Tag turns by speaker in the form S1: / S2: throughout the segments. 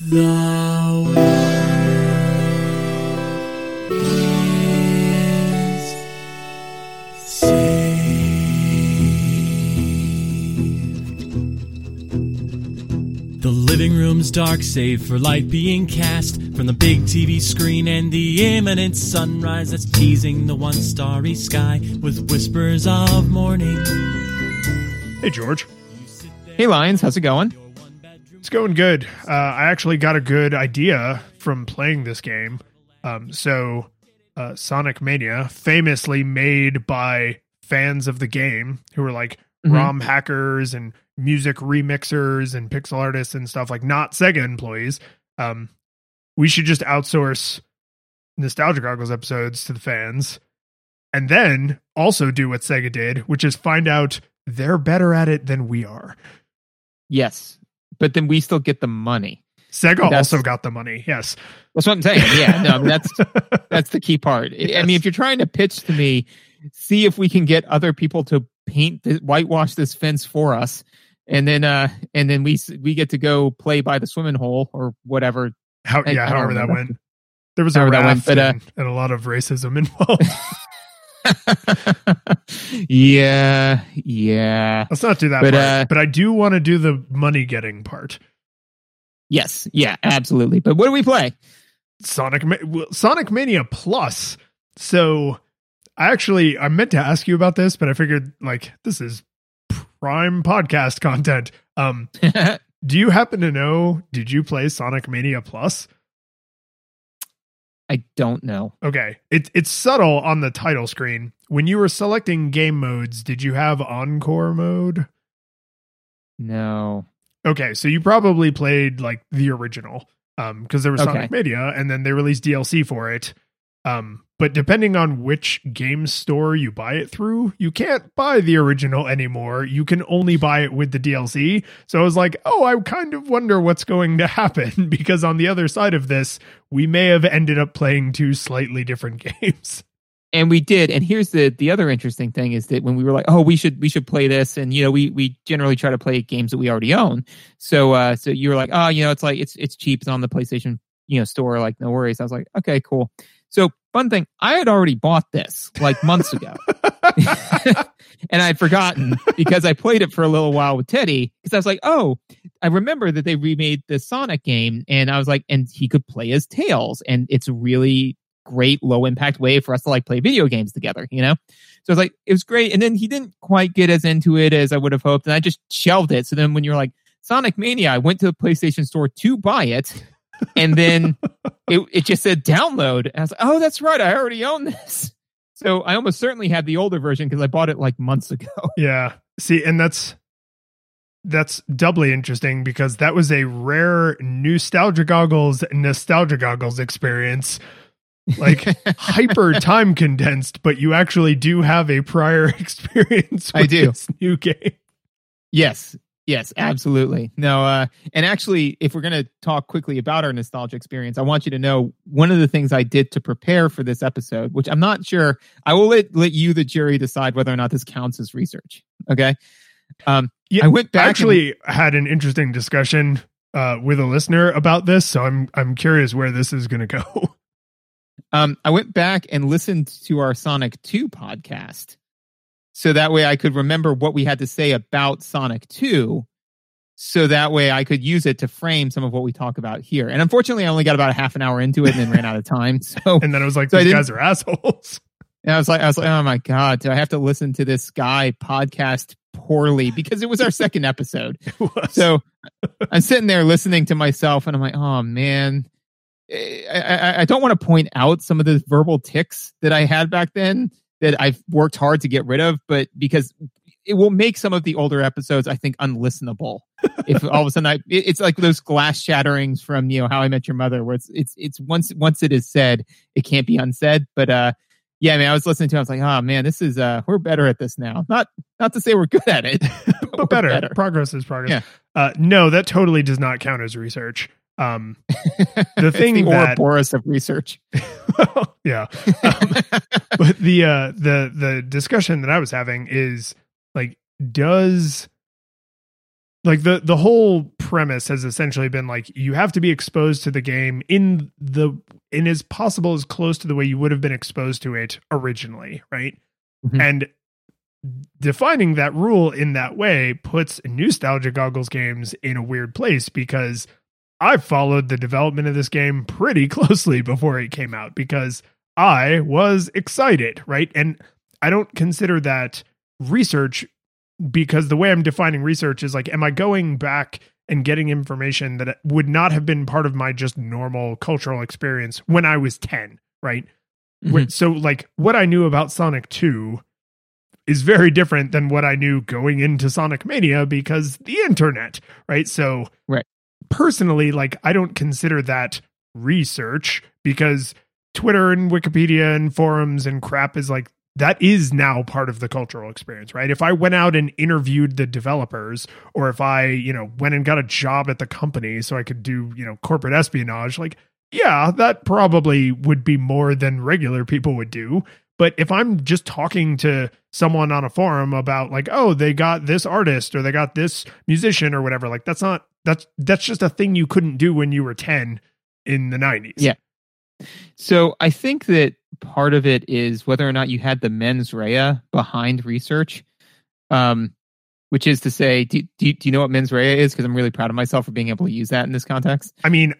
S1: Is safe. The living room's dark, save for light being cast from the big TV screen and the imminent sunrise that's teasing the one starry sky with whispers of morning.
S2: Hey, George.
S3: Hey, Lions, how's it going?
S2: It's going good. Uh, I actually got a good idea from playing this game. Um, so, uh, Sonic Mania, famously made by fans of the game who are like
S3: Mhm.
S2: ROM hackers and music remixers and pixel artists and stuff, like not Sega employees. Um, we should just outsource Nostalgia Goggles episodes to the fans and then also do what Sega did, which is find out they're better at it than we are.
S3: Yes, but then we still get the money.
S2: Sega
S3: That's-
S2: also got the money. Yes.
S3: That's what I'm saying. Yeah, no, I mean, that's that's the key part. I- I mean, if you're trying to pitch to me, see if we can get other people to paint, the, whitewash this fence for us, and then uh, and then we we get to go play by the swimming hole or whatever.
S2: How yeah, however that went. There was a
S3: However that went, but, uh,
S2: and, and a lot of racism involved.
S3: yeah, yeah,
S2: Let's not do that
S3: But,
S2: part.
S3: uh,
S2: but I do want to do the money getting part.
S3: yes, yeah, absolutely. But what do we play?
S2: Sonic well, Sonic Mania Plus. So I actually I meant to ask you about this, but I figured like this is prime podcast content. Um do you happen to know did you play Sonic Mania Plus?
S3: I don't know.
S2: Okay. It's it's subtle on the title screen. When you were selecting game modes, did you have encore mode?
S3: No.
S2: Okay, so you probably played like the original, um, because there was
S3: Okay.
S2: Sonic Mania and then they released DLC for it. Um, but depending on which game store you buy it through, you can't buy the original anymore. You can only buy it with the DLC. So I was like, oh, I kind of wonder what's going to happen because on the other side of this, we may have ended up playing two slightly different games.
S3: and we did. And here's the the other interesting thing is that when we were like oh we should we should play this. And you know we we generally try to play games that we already own. So uh so you were like oh you know it's like it's it's cheap. It's on the playstation you know store. Like no worries. I was like okay cool so fun thing i had already bought this like months ago and i'd forgotten because i played it for a little while with teddy because i was like oh i remember that they remade the sonic game and i was like and he could play as tails and it's a really great low impact way for us to like play video games together, you know? So it's like, it was great. And then he didn't quite get as into it as I would have hoped. And I just shelved it. So then when you're like, Sonic Mania, I went to the PlayStation store to buy it. And then it, it just said download. And I was like, oh, that's right. I already own this. So I almost certainly had the older version because I bought it like months ago.
S2: Yeah. See, and that's that's doubly interesting because that was a rare nostalgia goggles nostalgia goggles experience. Like hyper time condensed, but you actually do have a prior experience with
S3: I do.
S2: this new game.
S3: Yes. Yes, absolutely. No, uh, and actually, if we're going to talk quickly about our nostalgia experience, I want you to know one of the things I did to prepare for this episode, which I'm not sure. I will let let you, the jury, decide whether or not this counts as research. Okay. Um,
S2: Yeah,
S3: I went back.
S2: I
S3: and-
S2: actually had an interesting discussion uh, with a listener about this, so I'm I'm curious where this is going to go.
S3: um, I went back and listened to our Sonic 2 podcast. So that way I could remember what we had to say about Sonic 2. So that way I could use it to frame some of what we talk about here. And unfortunately, I only got about a half an hour into it and then ran out of time. So
S2: and then I was like,
S3: So
S2: these guys are assholes.
S3: and I was like, I was like, oh my God, do I have to listen to this guy podcast poorly? Because it was our second episode. So I'm sitting there listening to myself, and I'm like, oh man, Eh, I, I, I don't want to point out some of the verbal ticks that I had back then that I've worked hard to get rid of, but because it will make some of the older episodes, I think, unlistenable. if all of a sudden I, it- it's like those glass shatterings from you know How I Met Your Mother, where it's it's it's once once it is said, it can't be unsaid. But uh, yeah, I mean, I was listening to, it, I was like, oh man, this is uh, we're better at this now. Not not to say we're good at it, we're
S2: but better. Progress is progress.
S3: Yeah.
S2: Uh, no, that totally does not count as research. Um, the thing
S3: the
S2: that
S3: Ouroboros of research.
S2: yeah, um, but the uh, the the discussion that I was having is like, does like the the whole premise has essentially been like you have to be exposed to the game in the in as possible as close to the way you would have been exposed to it originally, right?
S3: Mhm.
S2: And defining that rule in that way puts nostalgia goggles games in a weird place because I followed the development of this game pretty closely before it came out because I was excited, right? And I don't consider that research because the way I'm defining research is like, am I going back and getting information that would not have been part of my just normal cultural experience when I was 10, right? Wh- mm-hmm. So, like, what I knew about Sonic 2 is very different than what I knew going into Sonic Mania because the internet, right? So,
S3: Right.
S2: Personally, like, I don't consider that research because Twitter and Wikipedia and forums and crap is like, that is now part of the cultural experience, right? If I went out and interviewed the developers, or if I, you know, went and got a job at the company so I could do, you know, corporate espionage, like, yeah, that probably would be more than regular people would do. But if I'm just talking to someone on a forum about like, oh, they got this artist or they got this musician or whatever, like that's not that's that's just a thing you couldn't do when you were 10 in the 90s.
S3: Yeah. So I think that part of it is whether or not you had the mens rea behind research, um, which is to say, do, do, do you know what mens rea is? Because I'm really proud of myself for being able to use that in this context.
S2: I mean,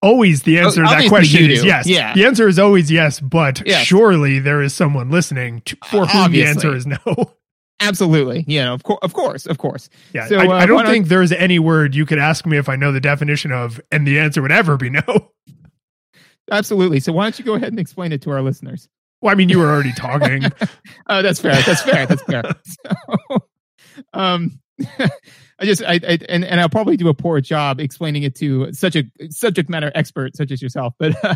S2: always the answer to that question is yes.
S3: Yeah.
S2: The answer is always yes, but
S3: Yes.
S2: surely there is someone listening to, for whom the answer is no.
S3: Absolutely, you know, of course, of course, of course.
S2: Yeah,
S3: So,
S2: I,
S3: uh,
S2: I don't think there's any word you could ask me if I know the definition of, and the answer would ever be no.
S3: Absolutely. So why don't you go ahead and explain it to our listeners?
S2: Well, I mean, you were already talking.
S3: Oh, that's fair. That's fair. That's fair. So, um, I just, I, I, and, and I'll probably do a poor job explaining it to such a subject matter expert such as yourself. But uh,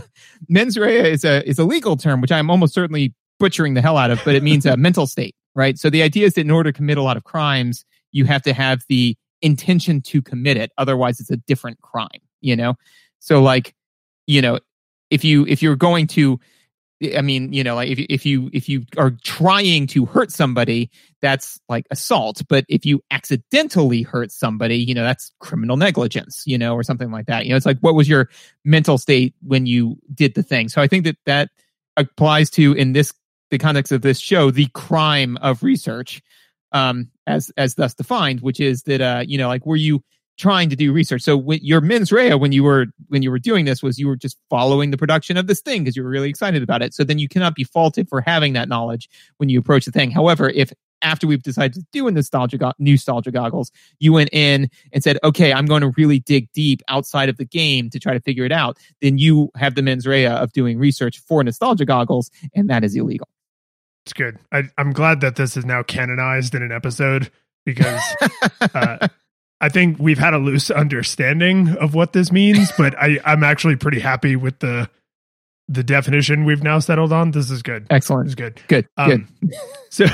S3: mens rea is a is a legal term, which I'm almost certainly butchering the hell out of, but it means a mental state, right? So the idea is that in order to commit a lot of crimes, you have to have the intention to commit it. Otherwise, it's a different crime. You know, so like, you know, if you if you're going to I mean, you know, like if if you if you are trying to hurt somebody, that's like assault. But if you accidentally hurt somebody, you know, that's criminal negligence, you know, or something like that. You know, it's like what was your mental state when you did the thing? So I think that that applies to in this the context of this show the crime of research, um, as as thus defined, which is that uh, you know, like were you trying to do research. So when, your mens rea when you were when you were doing this was you were just following the production of this thing because you were really excited about it. So then you cannot be faulted for having that knowledge when you approach the thing. However, if after we've decided to do a nostalgia go- nostalgia goggles, you went in and said, "Okay, I'm going to really dig deep outside of the game to try to figure it out." Then you have the mens rea of doing research for nostalgia goggles, and that is illegal.
S2: It's good. I, I'm glad that this is now canonized in an episode because uh, I think we've had a loose understanding of what this means, but I, I'm actually pretty happy with the the definition we've now settled on. This is good. This
S3: Excellent.
S2: is good.
S3: Good. Good.
S2: Um, so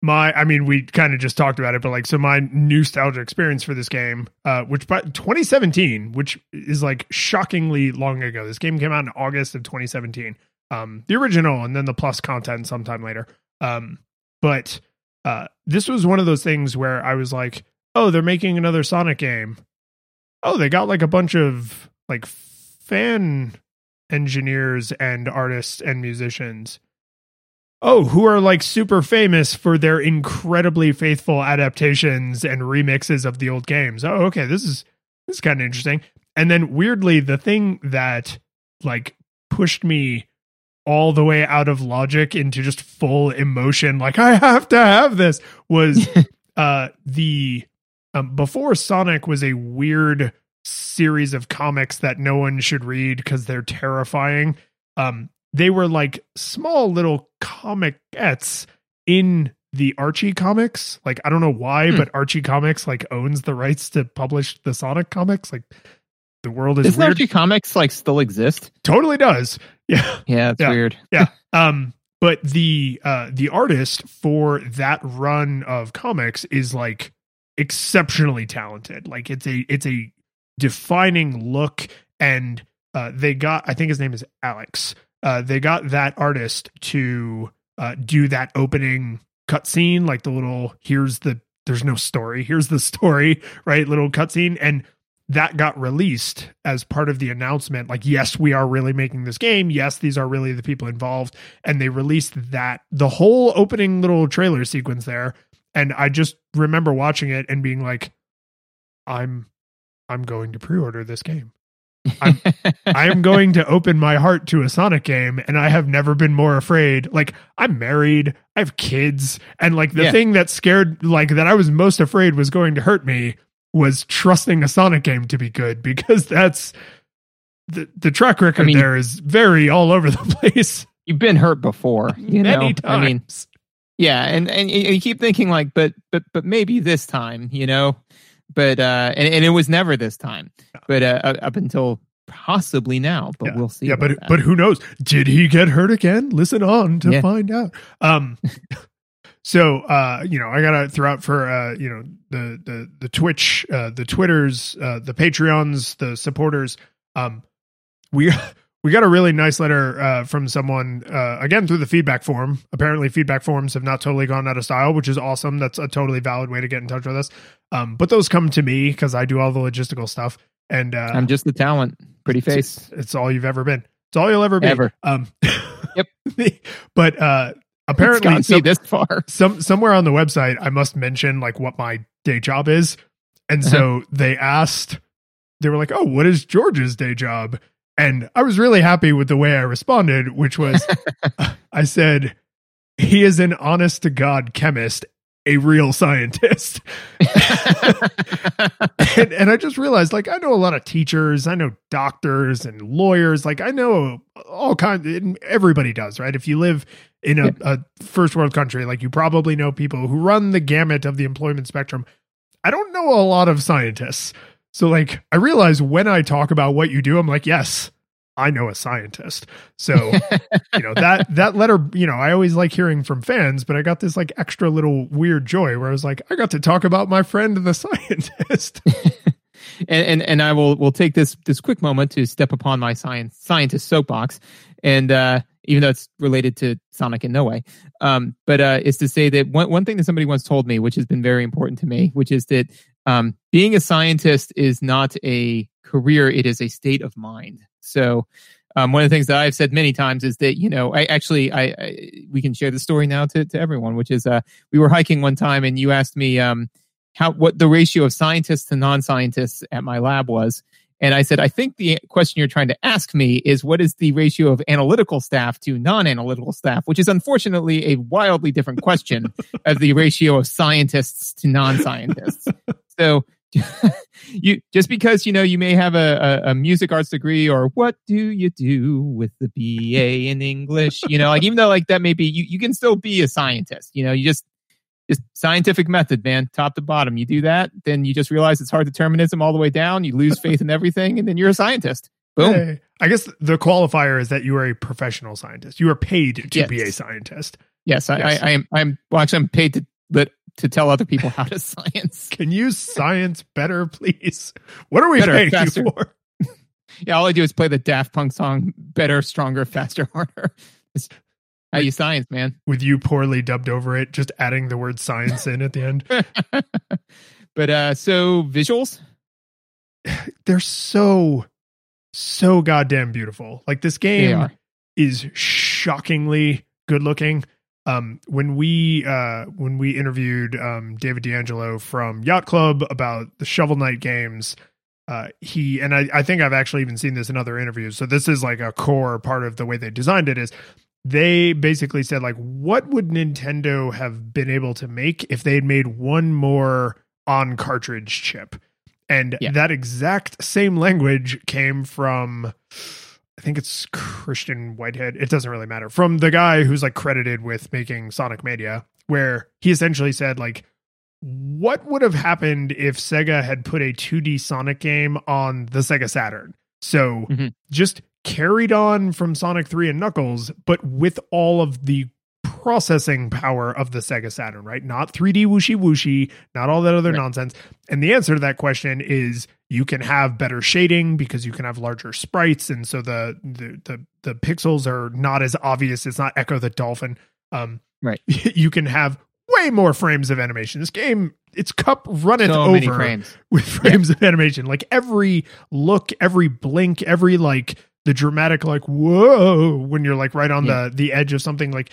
S2: my, I mean, we kind of just talked about it, but like, so my nostalgia experience for this game, uh, which by 2017, which is like shockingly long ago. This game came out in August of 2017. Um, the original and then the plus content sometime later. Um, but uh, this was one of those things where I was like, oh, they're making another Sonic game. Oh, they got like a bunch of like fan engineers and artists and musicians oh, who are like super famous for their incredibly faithful adaptations and remixes of the old games. Oh, okay, this is this is kind of interesting. And then weirdly, the thing that like pushed me all the way out of logic into just full emotion, like I have to have this, was uh the um, before Sonic was a weird series of comics that no one should read because they're terrifying. Um, they were like small little comicettes in the Archie comics. Like I don't know why,
S3: Hmm.
S2: but Archie Comics like owns the rights to publish the Sonic comics. Like the world is
S3: Does
S2: weird.
S3: Archie Comics like still exist?
S2: totally does. Yeah.
S3: Yeah, it's
S2: Yeah.
S3: weird. Yeah.
S2: Um, but the uh the artist for that run of comics is like exceptionally talented. Like it's a it's a defining look and uh they got I think his name is Alex. Uh they got that artist to uh do that opening cutscene, like the little here's the there's no story. Here's the story, right? Little cutscene. And that got released as part of the announcement. Like, yes, we are really making this game. Yes, these are really the people involved. And they released that, the whole opening little trailer sequence there. And I just remember watching it and being like, I'm, I'm going to pre order this game. I'm, I'm going to open my heart to a Sonic game, and I have never been more afraid. Like, I'm married, I have kids, and like the
S3: Yeah.
S2: thing that scared, like, that I was most afraid was going to hurt me was trusting a Sonic game to be good because that's the, the track record
S3: mean-
S2: there is very all over the place.
S3: You've been hurt before, you know.
S2: times.
S3: I mean, yeah, and and you keep thinking like, but but but maybe this time, you know. But uh, and, and it was never this time. But uh, up- up until possibly now, but
S2: Yeah.
S3: we'll see.
S2: yeah, but
S3: that.
S2: but who knows? Did he get hurt again? Listen on to
S3: Yeah.
S2: find out. Um, so uh, you know, I gotta throw out for uh, you know, the the the Twitch, uh, the Twitters, uh, the Patreons, the supporters. Um, we we got a really nice letter uh, from someone uh, again through the feedback form. Apparently, feedback forms have not totally gone out of style, which is awesome. That's a totally valid way to get in touch with us. Um, but those come to me because I do all the logistical stuff, and uh,
S3: I'm just the talent, pretty face.
S2: it's, it's all you've ever been. It's all you'll ever be.
S3: Ever.
S2: Um,
S3: Yep.
S2: but uh, apparently, some,
S3: this far.
S2: some somewhere on the website, I must mention like what my day job is, and
S3: Uh-huh.
S2: so they asked, they were like, "Oh, what is George's day job?" And I was really happy with the way I responded, which was, I said, "He is an honest to god chemist." A real scientist. and, and I just realized, like, I know a lot of teachers, I know doctors and lawyers, like, I know all kinds. Everybody does, right? If you live in a, a first world country, like, you probably know people who run the gamut of the employment spectrum. I don't know a lot of scientists, so like, I realize when I talk about what you do, I'm like, yes, I know a scientist. So you know that that letter you know i always like hearing from fans but i got this like extra little weird joy where i was like i got to talk about my friend the scientist
S3: and, and and I will will take this this quick moment to step upon my science scientist soapbox, and uh, even though it's related to Sonic in no way, um, but uh, is to say that one one thing that somebody once told me, which has been very important to me, which is that um, being a scientist is not a career; it is a state of mind. So. Um, one of the things that I've said many times is that you know I actually I, I we can share the story now to, to everyone, which is uh, we were hiking one time and you asked me um, how what the ratio of scientists to non-scientists at my lab was and i said i think the question you're trying to ask me is what is the ratio of analytical staff to non-analytical staff? Which is unfortunately a wildly different question of the ratio of scientists to non-scientists. So you just because you know you may have a, a, a music arts degree or what do you do with the ba in english? You know like even though like that may be you, you can still be a scientist you know you just just scientific method, man, top to bottom. You do that, then you just realize it's hard determinism all the way down. You lose faith in everything, and then you're a scientist. Boom.
S2: Hey, i guess the qualifier is that you are a professional scientist you are paid to be a scientist
S3: Yes, I,
S2: Yes.
S3: I, I am. I'm well, actually, I'm paid to let to tell other people how to science.
S2: can you science better please what are we
S3: Better,
S2: paying
S3: faster.
S2: you for
S3: Yeah, all I do is play the Daft Punk song "Better, Stronger, Faster, Harder." It's how you science, man.
S2: with you poorly dubbed over it just adding the word science in at the end
S3: but uh so visuals.
S2: they're so so goddamn beautiful like this game is shockingly good looking. Um, when we uh, when we interviewed um, David D'Angelo from Yacht Club about the Shovel Knight games, uh, he and I, I think I've actually even seen this in other interviews. So this is like a core part of the way they designed it is they basically said like what would Nintendo have been able to make if they had made one more on cartridge chip, and
S3: Yeah.
S2: that exact same language came from I think it's Christian Whitehead. It doesn't really matter. From the guy who's like credited with making Sonic Mania, where he essentially said, like, what would have happened if Sega had put a 2D Sonic game on the Sega Saturn? So
S3: Mhm.
S2: just carried on from Sonic 3 and Knuckles, but with all of the processing power of the Sega Saturn, right? Not 3D whooshy whooshy, not all that other
S3: Right.
S2: nonsense. And the answer to that question is you can have better shading because you can have larger sprites, and so the the the, the pixels are not as obvious. It's not Ecco the Dolphin. Um,
S3: Right.
S2: You can have way more frames of animation. This game, its cup runneth
S3: So
S2: over
S3: frames.
S2: with frames of animation. Like every look, every blink, every like the dramatic like whoa when you're like right on
S3: Yeah.
S2: the the edge of something like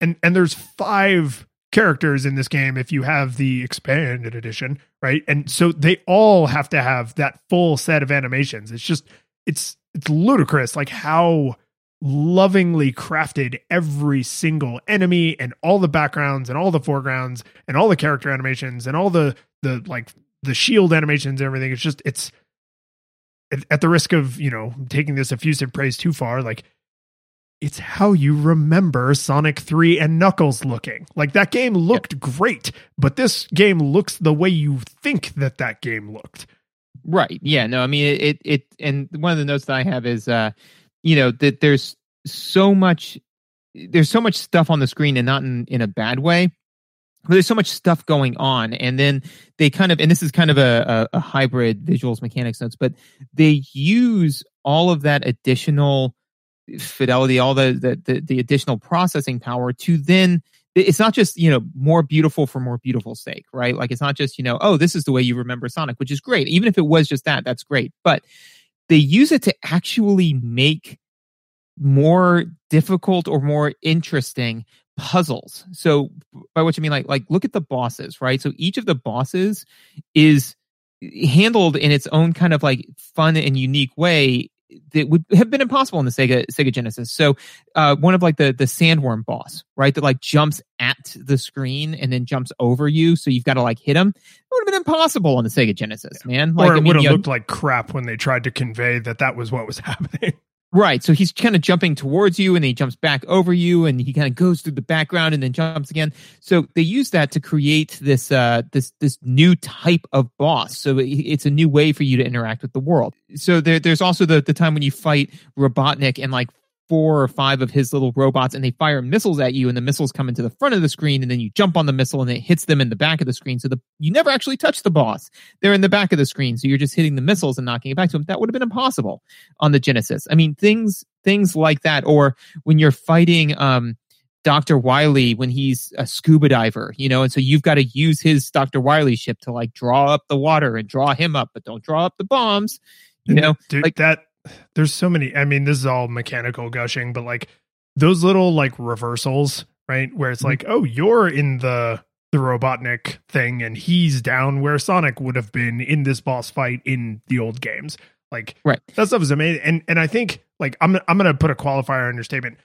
S2: and and there's five characters in this game if you have the expanded edition, right? And so they all have to have that full set of animations. It's just it's it's ludicrous like how lovingly crafted every single enemy and all the backgrounds and all the foregrounds and all the character animations and all the the like the shield animations and everything it's just it's at, at the risk of you know taking this effusive praise too far like it's how you remember Sonic 3 and Knuckles looking. Like that game looked great, but this game looks the way you think that that game looked.
S3: Right. Yeah. No, I mean it, it it and one of the notes that I have is uh you know that there's so much there's so much stuff on the screen and not in in a bad way. But there's so much stuff going on, and then they kind of, and this is kind of a, a, a hybrid visuals mechanics notes, but they use all of that additional fidelity, all the the, the, the additional processing power to then it's not just you know more beautiful for more beautiful sake right? Like it's not just you know oh this is the way you remember sonic which is great. Even if it was just that that's great. But they use it to actually make more difficult or more interesting puzzles so by which i mean like like look at the bosses right so each of the bosses is handled in its own kind of like fun and unique way that would have been impossible in the Sega Sega Genesis. So uh, one of like the the sandworm boss, right, that like jumps at the screen and then jumps over you, so you've got to like hit him. It would have been impossible on the Sega Genesis, man. Like
S2: or it
S3: I mean,
S2: would have
S3: know,
S2: looked like crap when they tried to convey that that was what was happening.
S3: Right. So he's kind of jumping towards you and he jumps back over you and he kind of goes through the background and then jumps again. So they use that to create this uh this this new type of boss. So it's a new way for you to interact with the world. So there there's also the the time when you fight Robotnik and like four or five of his little robots and they fire missiles at you and the missiles come into the front of the screen and then you jump on the missile and it hits them in the back of the screen so the you never actually touch the boss they're in the back of the screen so you're just hitting the missiles and knocking it back to them that would have been impossible on the Genesis. I mean, things things like that, or when you're fighting um, Doctor Wiley when he's a scuba diver, you know, and so you've got to use his Doctor Wiley ship to like draw up the water and draw him up, but don't draw up the bombs, you know.
S2: Dude,
S3: like-
S2: that there's so many. I mean, this is all mechanical gushing, but like those little like reversals, right? Where it's
S3: Mhm.
S2: like, oh, you're in the the Robotnik thing, and he's down where Sonic would have been in this boss fight in the old games. Like,
S3: Right.
S2: that stuff is amazing. And and I think like I'm I'm gonna put a qualifier on your statement.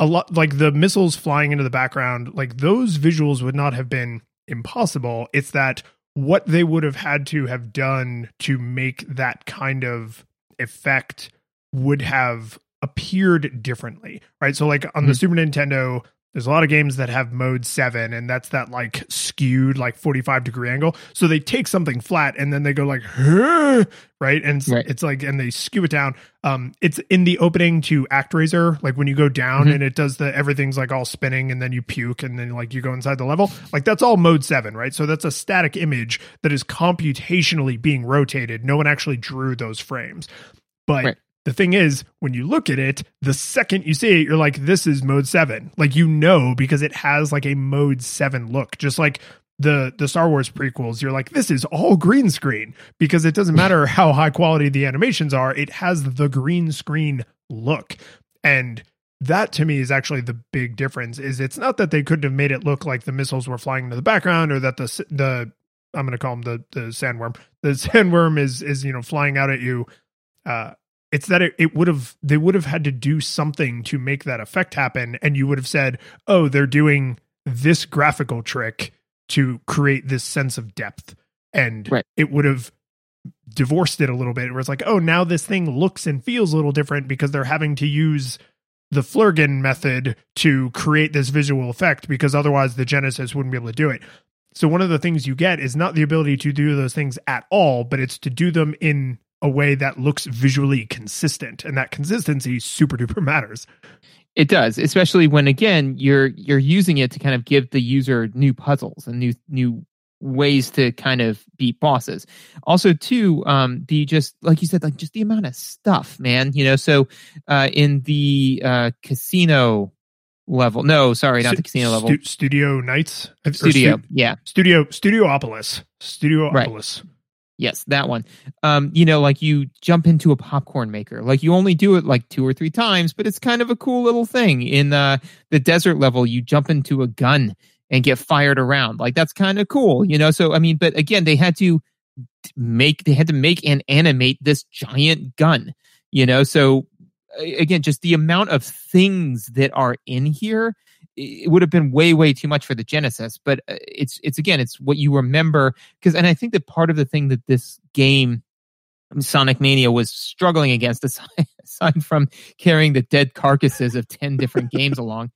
S2: A lot like the missiles flying into the background, like those visuals would not have been impossible. It's that what they would have had to have done to make that kind of effect would have appeared differently, right? So, like on the
S3: Mhm.
S2: Super Nintendo, there's a lot of games that have mode seven, and that's that like skewed, like 45 degree angle. So they take something flat and then they go like, "Huh," right? And it's,
S3: Right.
S2: it's like, and they skew it down. Um, it's in the opening to Act ActRaiser, like when you go down
S3: Mhm.
S2: and it does the everything's like all spinning, and then you puke, and then like you go inside the level. Like that's all mode seven, right? So that's a static image that is computationally being rotated. No one actually drew those frames, but
S3: Right.
S2: The thing is, when you look at it, the second you see it, you're like, this is mode seven. Like you know because it has like a mode seven look, just like the the Star Wars prequels. You're like, this is all green screen because it doesn't matter how high quality the animations are. It has the green screen look, and that to me is actually the big difference. Is it's not that they couldn't have made it look like the missiles were flying into the background or that the the I'm going to call him the the sandworm. The sandworm is is you know flying out at you. Uh, it's that it, it would have they would have had to do something to make that effect happen and you would have said oh they're doing this graphical trick to create this sense of depth and
S3: Right.
S2: it would have divorced it a little bit where it's like oh now this thing looks and feels a little different because they're having to use the Flurgan method to create this visual effect because otherwise the Genesis wouldn't be able to do it. So one of the things you get is not the ability to do those things at all, but it's to do them in a way that looks visually consistent, and that consistency super duper matters.
S3: It does, especially when again you're you're using it to kind of give the user new puzzles and new new ways to kind of beat bosses. Also, too, um, the just like you said, like just the amount of stuff, man. You know, so uh, in the uh, casino level. No, sorry, not the casino level.
S2: Stu- Studio Nights,
S3: Studio.
S2: Stu-
S3: yeah.
S2: Studio Studiopolis, Studiopolis.
S3: Yes, that one. Um, you know, like you jump into a popcorn maker. Like you only do it like two or three times, but it's kind of a cool little thing. In uh, the desert level, you jump into a gun and get fired around. Like that's kind of cool, you know. So I mean, but again, they had to make they had to make and animate this giant gun, you know. So again, just the amount of things that are in here it would have been way way too much for the genesis but uh, it's it's again it's what you remember because and i think that part of the thing that this game sonic mania was struggling against aside, from carrying the dead carcasses of 10 different games along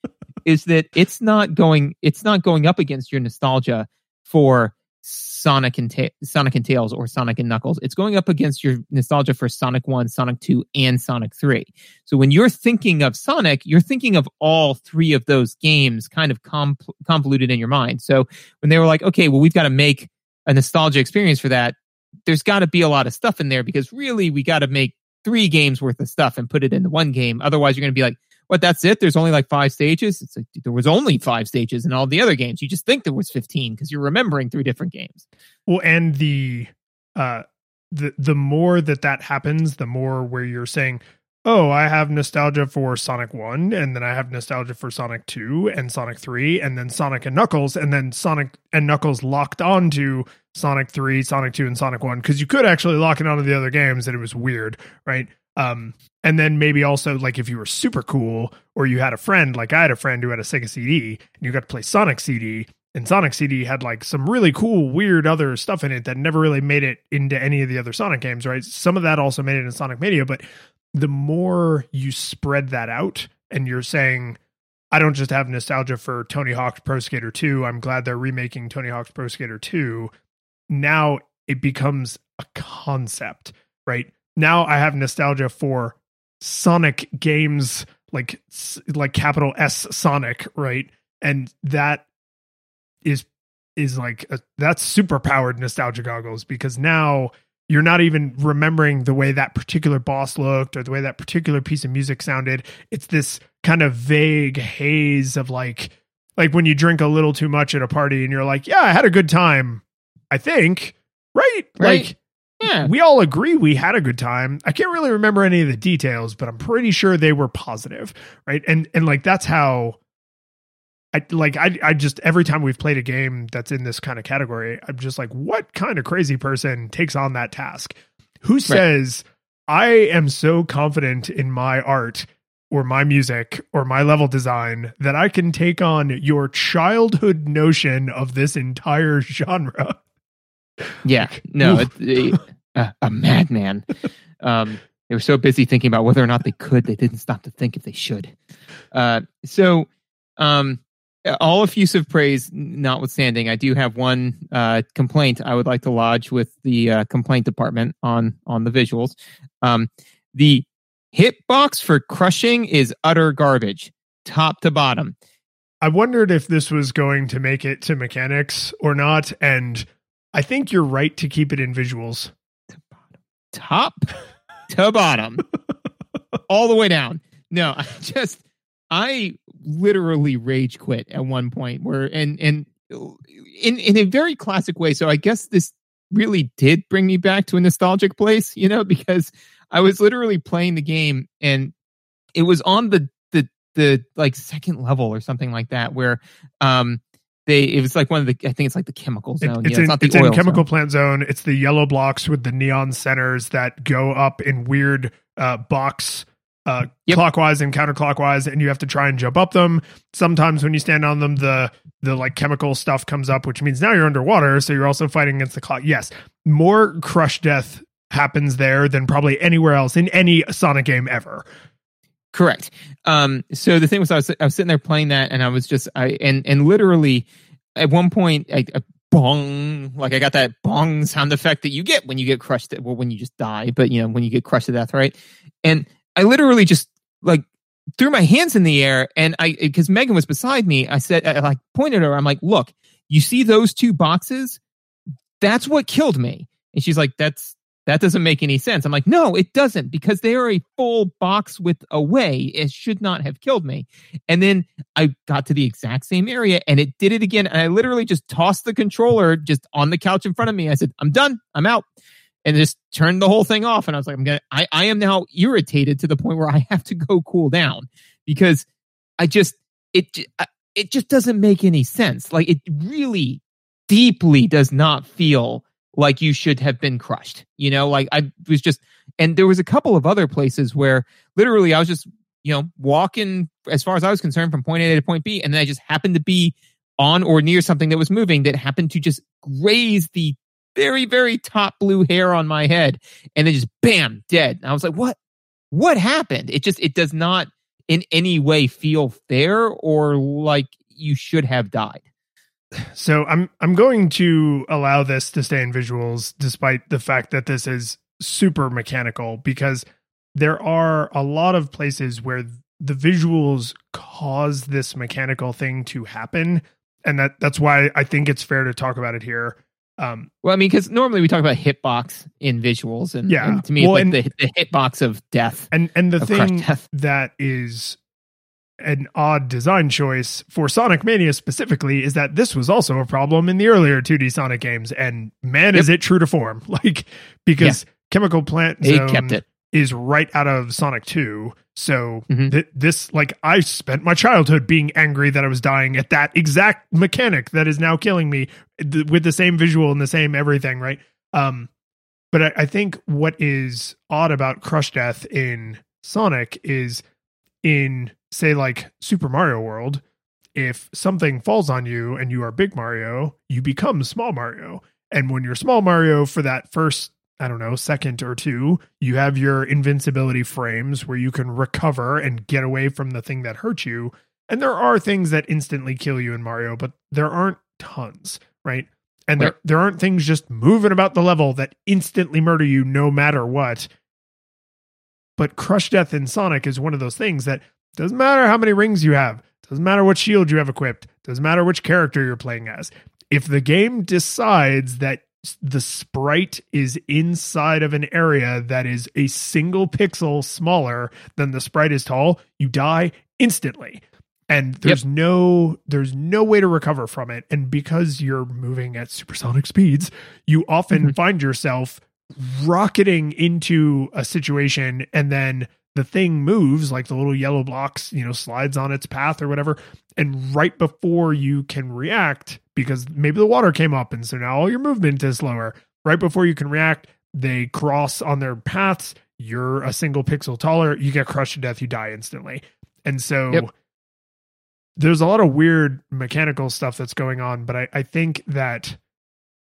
S3: is that it's not going it's not going up against your nostalgia for Sonic and Ta- Sonic and Tails or Sonic and Knuckles. It's going up against your nostalgia for Sonic 1, Sonic 2 and Sonic 3. So when you're thinking of Sonic, you're thinking of all three of those games kind of com- convoluted in your mind. So when they were like, okay, well we've got to make a nostalgia experience for that, there's got to be a lot of stuff in there because really we got to make three games worth of stuff and put it into one game. Otherwise you're going to be like, what that's it. There's only like five stages. It's like there was only five stages in all the other games. You just think there was 15 because you're remembering three different games.
S2: Well, and the uh the the more that that happens, the more where you're saying, "Oh, I have nostalgia for Sonic 1 and then I have nostalgia for Sonic 2 and Sonic 3 and then Sonic and Knuckles and then Sonic and Knuckles locked onto Sonic 3, Sonic 2 and Sonic 1 because you could actually lock it onto the other games and it was weird, right? Um and then maybe also like if you were super cool or you had a friend like I had a friend who had a Sega CD and you got to play Sonic CD and Sonic CD had like some really cool, weird other stuff in it that never really made it into any of the other Sonic games, right? Some of that also made it in Sonic Mania, but the more you spread that out and you're saying, I don't just have nostalgia for Tony Hawk's Pro Skater 2, I'm glad they're remaking Tony Hawk's Pro Skater 2. Now it becomes a concept, right? Now I have nostalgia for Sonic games like like capital S Sonic, right? And that is is like a, that's super powered nostalgia goggles because now you're not even remembering the way that particular boss looked or the way that particular piece of music sounded. It's this kind of vague haze of like like when you drink a little too much at a party and you're like, "Yeah, I had a good time." I think, right?
S3: Right.
S2: Like
S3: yeah
S2: we all agree we had a good time. I can't really remember any of the details, but I'm pretty sure they were positive, right? And and like that's how I like I I just every time we've played a game that's in this kind of category, I'm just like what kind of crazy person takes on that task? Who says I am so confident in my art or my music or my level design that I can take on your childhood notion of this entire genre?
S3: Yeah. No
S2: Oof.
S3: it, a, a madman. Um they were so busy thinking about whether or not they could they didn't stop to think if they should. Uh so um all effusive praise notwithstanding i do have one uh complaint i would like to lodge with the uh, complaint department on on the visuals. Um the hitbox for crushing is utter garbage top to bottom.
S2: I wondered if this was going to make it to mechanics or not, and I think you're right to keep it in visuals.
S3: top to bottom, all the way down. No, I just I literally rage quit at one point where and and in in a very classic way. So I guess this really did bring me back to a nostalgic place, you know, because I was literally playing the game and it was on the the the like second level or something like that where um they it was like one of the I think it's like the chemical
S2: It-
S3: zone.
S2: it's
S3: yeah,
S2: in,
S3: it's not the
S2: it's in chemical
S3: zone.
S2: plant zone. It's the yellow blocks with the neon centers that go up in weird uh, box uh,
S3: Yep.
S2: clockwise and counterclockwise, and you have to try and jump up them. Sometimes when you stand on them, the the like chemical stuff comes up, which means now you're underwater, so you're also fighting against the clock. Yes, more crush death happens there than probably anywhere else in any Sonic game ever.
S3: Correct. Um, so the thing was, I was I was sitting there playing that, and I was just I and and literally at one point, I, bong like I got that bong sound effect that you get when you get crushed. Well, when you just die, but you know when you get crushed to death, right? And I literally just like threw my hands in the air, and I because Megan was beside me, I said I like pointed her. I'm like, look, you see those two boxes? That's what killed me. And she's like, that's that doesn't make any sense. I'm like, no, it doesn't because they are a full box width away. It should not have killed me. And then I got to the exact same area and it did it again. And I literally just tossed the controller just on the couch in front of me. I said, I'm done. I'm out. And just turned the whole thing off. And I was like, I'm gonna I, I am now irritated to the point where I have to go cool down because I just it it just doesn't make any sense. Like it really deeply does not feel like you should have been crushed. You know, like I was just, and there was a couple of other places where literally I was just, you know, walking as far as I was concerned from point A to point B, and then I just happened to be on or near something that was moving that happened to just graze the very, very top blue hair on my head, and then just bam, dead. And I was like, what? What happened? It just, it does not in any way feel fair or like you should have died.
S2: So I'm I'm going to allow this to stay in visuals despite the fact that this is super mechanical because there are a lot of places where the visuals cause this mechanical thing to happen and that that's why I think it's fair to talk about it here.
S3: Um, well, I mean, because normally we talk about hitbox in visuals, and,
S2: yeah,
S3: and to me, well, like and, the, the hitbox of death.
S2: And and the thing that is an odd design choice for Sonic Mania specifically is that this was also a problem in the earlier 2D Sonic games, and man, yep. is it true to form! Like because yeah. Chemical Plant Zone kept it. is right out of Sonic 2. So mm-hmm. th- this, like, I spent my childhood being angry that I was dying at that exact mechanic that is now killing me th- with the same visual and the same everything, right? Um, but I, I think what is odd about Crush Death in Sonic is in say like Super Mario World, if something falls on you and you are Big Mario, you become Small Mario. And when you're Small Mario for that first, I don't know, second or two, you have your invincibility frames where you can recover and get away from the thing that hurt you. And there are things that instantly kill you in Mario, but there aren't tons, right? And there, there aren't things just moving about the level that instantly murder you no matter what. But Crush Death in Sonic is one of those things that doesn't matter how many rings you have. Doesn't matter what shield you have equipped. Doesn't matter which character you're playing as. If the game decides that the sprite is inside of an area that is a single pixel smaller than the sprite is tall, you die instantly. And there's yep. no there's no way to recover from it. And because you're moving at supersonic speeds, you often mm-hmm. find yourself rocketing into a situation and then the thing moves like the little yellow blocks you know slides on its path or whatever and right before you can react because maybe the water came up and so now all your movement is slower right before you can react they cross on their paths you're a single pixel taller you get crushed to death you die instantly and so yep. there's a lot of weird mechanical stuff that's going on but I, I think that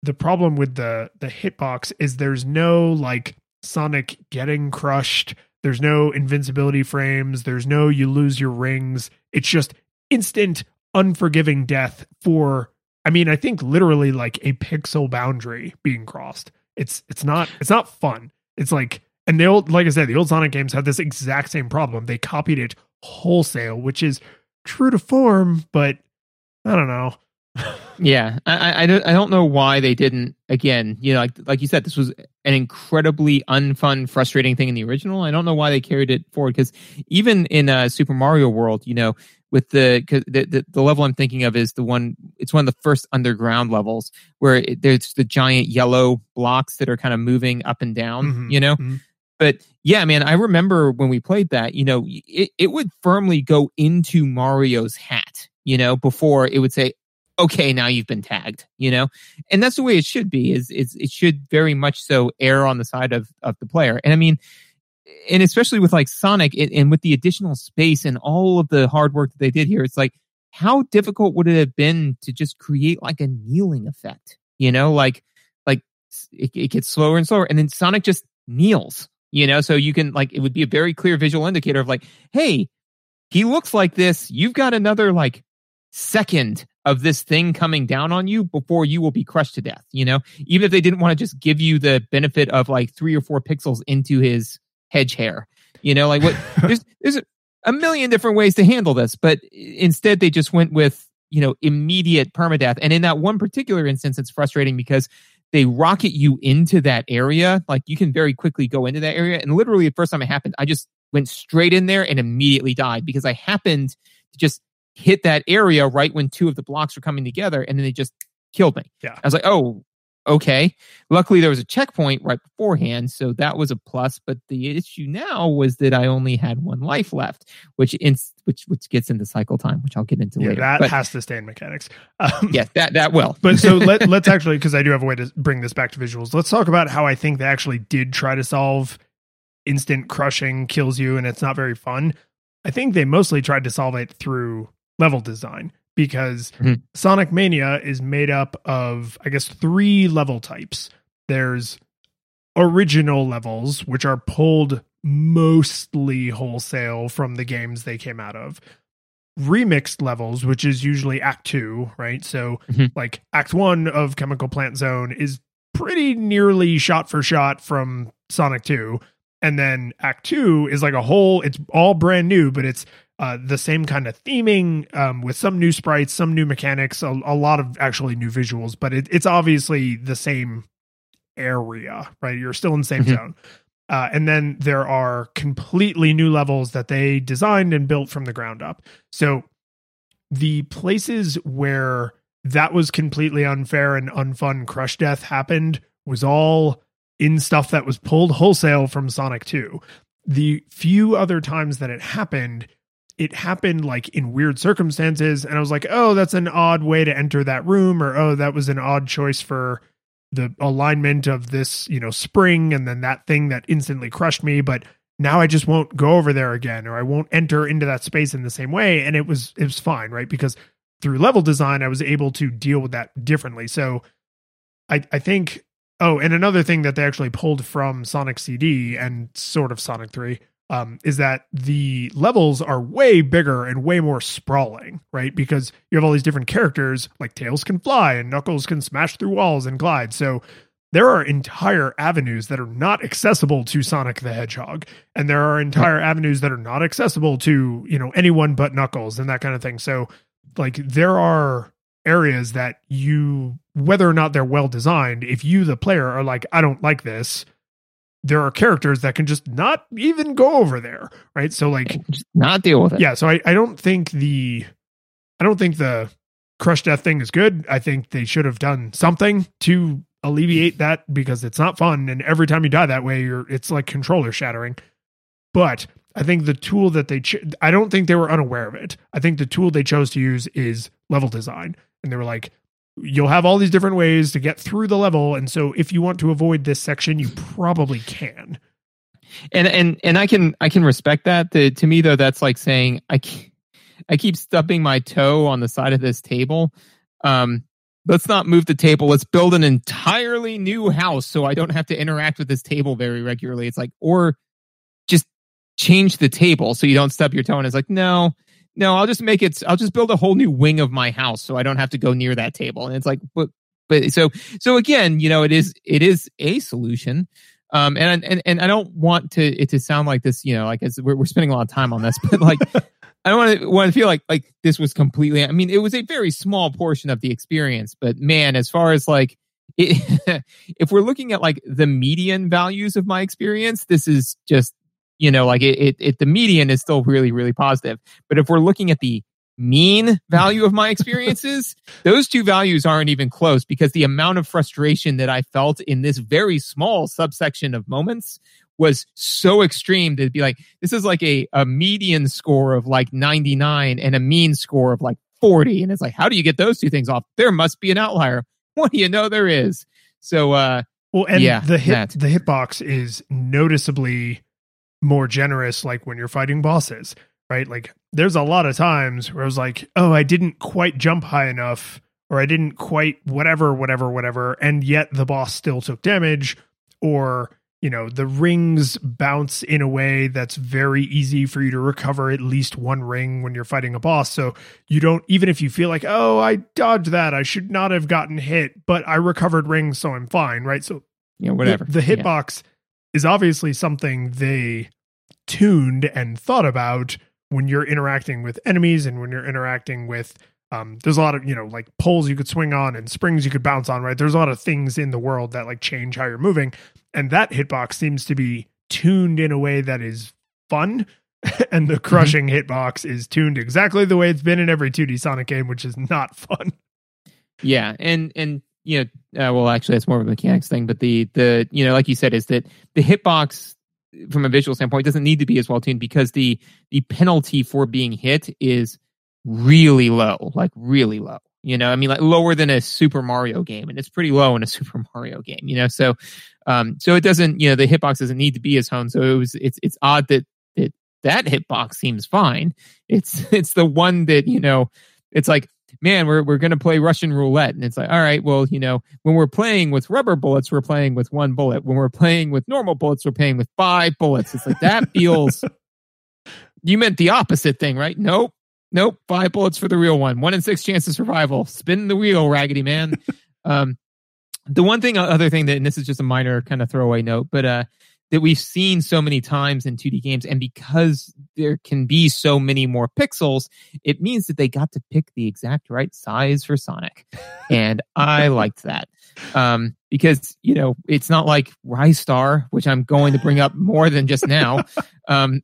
S2: the problem with the the hitbox is there's no like sonic getting crushed there's no invincibility frames. There's no you lose your rings. It's just instant, unforgiving death for. I mean, I think literally like a pixel boundary being crossed. It's it's not it's not fun. It's like and the old like I said, the old Sonic games had this exact same problem. They copied it wholesale, which is true to form, but I don't know
S3: yeah, I, I don't I don't know why they didn't. Again, you know, like like you said, this was an incredibly unfun, frustrating thing in the original. I don't know why they carried it forward because even in uh, Super Mario World, you know, with the, the, the the level I'm thinking of is the one. It's one of the first underground levels where it, there's the giant yellow blocks that are kind of moving up and down. Mm-hmm, you know. Mm-hmm. But yeah, man, I remember when we played that, you know, it, it would firmly go into Mario's hat, you know, before it would say, okay, now you've been tagged, you know? And that's the way it should be, is, is it should very much so err on the side of, of the player. And I mean, and especially with like Sonic and, and with the additional space and all of the hard work that they did here, it's like, how difficult would it have been to just create like a kneeling effect? You know, like, like it, it gets slower and slower. And then Sonic just kneels, you know? So you can like, it would be a very clear visual indicator of like, hey, he looks like this. You've got another like second of this thing coming down on you before you will be crushed to death. You know, even if they didn't want to just give you the benefit of like three or four pixels into his hedge hair, you know, like what there's there's a million different ways to handle this, but instead they just went with you know immediate permadeath. And in that one particular instance, it's frustrating because they rocket you into that area. Like you can very quickly go into that area. And literally the first time it happened, I just went straight in there and immediately died because I happened to just hit that area right when two of the blocks were coming together and then they just killed me.
S2: Yeah.
S3: I was like, oh, okay. Luckily, there was a checkpoint right beforehand, so that was a plus. But the issue now was that I only had one life left, which in, which which gets into cycle time, which I'll get into
S2: Yeah,
S3: later.
S2: that
S3: but,
S2: has to stay in mechanics. Um,
S3: yeah, that that will.
S2: but so let, let's actually, because I do have a way to bring this back to visuals. Let's talk about how I think they actually did try to solve instant crushing kills you, and it's not very fun. I think they mostly tried to solve it through level design because
S3: Mhm.
S2: Sonic Mania is made up of, I guess, three level types. There's original levels, which are pulled mostly wholesale from the games they came out of. Remixed levels, which is usually Act Two, right? So,
S3: Mhm.
S2: like Act One of Chemical Plant Zone is pretty nearly shot for shot from Sonic 2. And then Act 2 is like a whole, it's all brand new, but it's uh, the same kind of theming um, with some new sprites, some new mechanics, a, a lot of actually new visuals, but it, it's obviously the same area, right? You're still in the same
S3: Mhm.
S2: zone. Uh, and then there are completely new levels that they designed and built from the ground up. So the places where that was completely unfair and unfun crush death happened was all in stuff that was pulled wholesale from Sonic 2. The few other times that it happened, it happened like in weird circumstances. And I was like, oh, that's an odd way to enter that room, or oh, that was an odd choice for the alignment of this, you know, spring and then that thing that instantly crushed me. But now I just won't go over there again, or I won't enter into that space in the same way. And it was it was fine, right? Because through level design, I was able to deal with that differently. So I I think oh, and another thing that they actually pulled from Sonic CD and sort of Sonic 3 um, is that the levels are way bigger and way more sprawling, right? Because you have all these different characters, like Tails can fly and Knuckles can smash through walls and glide. So there are entire avenues that are not accessible to Sonic the Hedgehog, and there are entire avenues that are not accessible to you know anyone but Knuckles and that kind of thing. So like there are areas that you whether or not they're well designed if you the player are like i don't like this there are characters that can just not even go over there right? So like
S3: Just not deal with it.
S2: yeah so i, I don't think the i don't think the crush death thing is good. I think they should have done something to alleviate that because it's not fun and every time you die that way you're it's like controller shattering. But i think the tool that they ch- i don't think they were unaware of it. I think the tool they chose to use is level design. And they were like you'll have all these different ways to get through the level and so if you want to avoid this section you probably can
S3: and and and I can I can respect that. The, to me though, that's like saying I I keep stubbing my toe on the side of this table. Um, let's not move the table. Let's build an entirely new house so I don't have to interact with this table very regularly. It's like or just change the table so you don't stub your toe. And it's like no. No, I'll just make it. I'll just build a whole new wing of my house so I don't have to go near that table. And it's like, but, but so, so again, you know, it is, it is a solution. Um, and, and, and I don't want to, it to sound like this, you know, like as we're, we're spending a lot of time on this, but like, I don't want to, want to feel like, like this was completely, I mean, it was a very small portion of the experience, but man, as far as like, it, if we're looking at like the median values of my experience, this is just, you know, like it, it, it the median is still really, really positive. But if we're looking at the mean value of my experiences, those two values aren't even close because the amount of frustration that I felt in this very small subsection of moments was so extreme that it'd be like, this is like a, a median score of like 99 and a mean score of like 40. And it's like, how do you get those two things off? There must be an outlier. What do you know there is? So, uh,
S2: well and
S3: Yeah,
S2: the hit
S3: that.
S2: the hitbox is noticeably more generous like when you're fighting bosses right like there's a lot of times where i was like oh i didn't quite jump high enough or i didn't quite whatever whatever whatever and yet the boss still took damage or you know the rings bounce in a way that's very easy for you to recover at least one ring when you're fighting a boss so you don't even if you feel like oh i dodged that i should not have gotten hit but i recovered rings so i'm fine right so
S3: you know, whatever.
S2: the, the
S3: Yeah.
S2: hitbox is obviously something they tuned and thought about when you're interacting with enemies and when you're interacting with Um, there's a lot of you know like poles you could swing on and springs you could bounce on. Right, there's a lot of things in the world that like change how you're moving, and that hitbox seems to be tuned in a way that is fun. and the crushing mm-hmm. hitbox is tuned exactly the way it's been in every 2D Sonic game, which is not fun.
S3: Yeah, and and you know, uh, well, actually, that's more of a mechanics thing. But the the you know, like you said, is that the hitbox from a visual standpoint doesn't need to be as well tuned because the the penalty for being hit is really low, like really low. You know, I mean, like lower than a Super Mario game, and it's pretty low in a Super Mario game. You know, so um, so it doesn't, you know, the hitbox doesn't need to be as honed. So it was, it's it's odd that that that hitbox seems fine. It's it's the one that you know, it's like man, we're we're going to play Russian roulette, and it's like, all right, well, you know, when we're playing with rubber bullets, we're playing with one bullet. When we're playing with normal bullets, we're playing with five bullets. It's like that feels. you meant the opposite thing, right? Nope, nope. Five bullets for the real one. One in six chance of survival. Spin the wheel, Raggedy Man. um, the one thing, other thing that, and this is just a minor kind of throwaway note, but uh, that we've seen so many times in 2D games. And because there can be so many more pixels, it means that they got to pick the exact right size for Sonic. And I liked that. Um, because, you know, it's not like Ristar, which I'm going to bring up more than just now, um,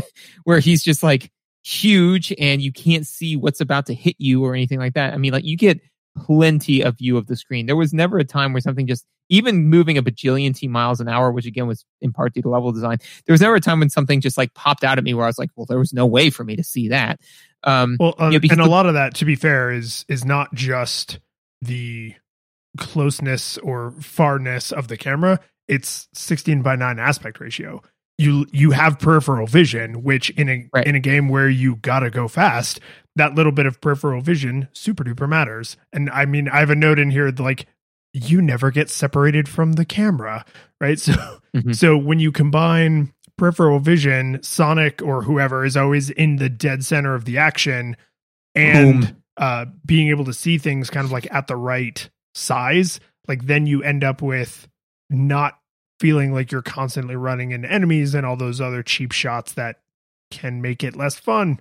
S3: where he's just like huge and you can't see what's about to hit you or anything like that. I mean, like you get plenty of view of the screen. There was never a time where something just even moving a bajillion T miles an hour, which again was in part due to level design. There was never a time when something just like popped out at me where I was like, well, there was no way for me to see that.
S2: Um, well, uh, you know, and a lot of that, to be fair, is is not just the closeness or farness of the camera. It's 16 by 9 aspect ratio. You you have peripheral vision, which in a right. in a game where you gotta go fast, that little bit of peripheral vision super duper matters. And I mean, I have a note in here that, like you never get separated from the camera, right? So mm-hmm. so when you combine peripheral vision, Sonic or whoever is always in the dead center of the action and uh being able to see things kind of like at the right size, like then you end up with not feeling like you're constantly running into enemies and all those other cheap shots that can make it less fun.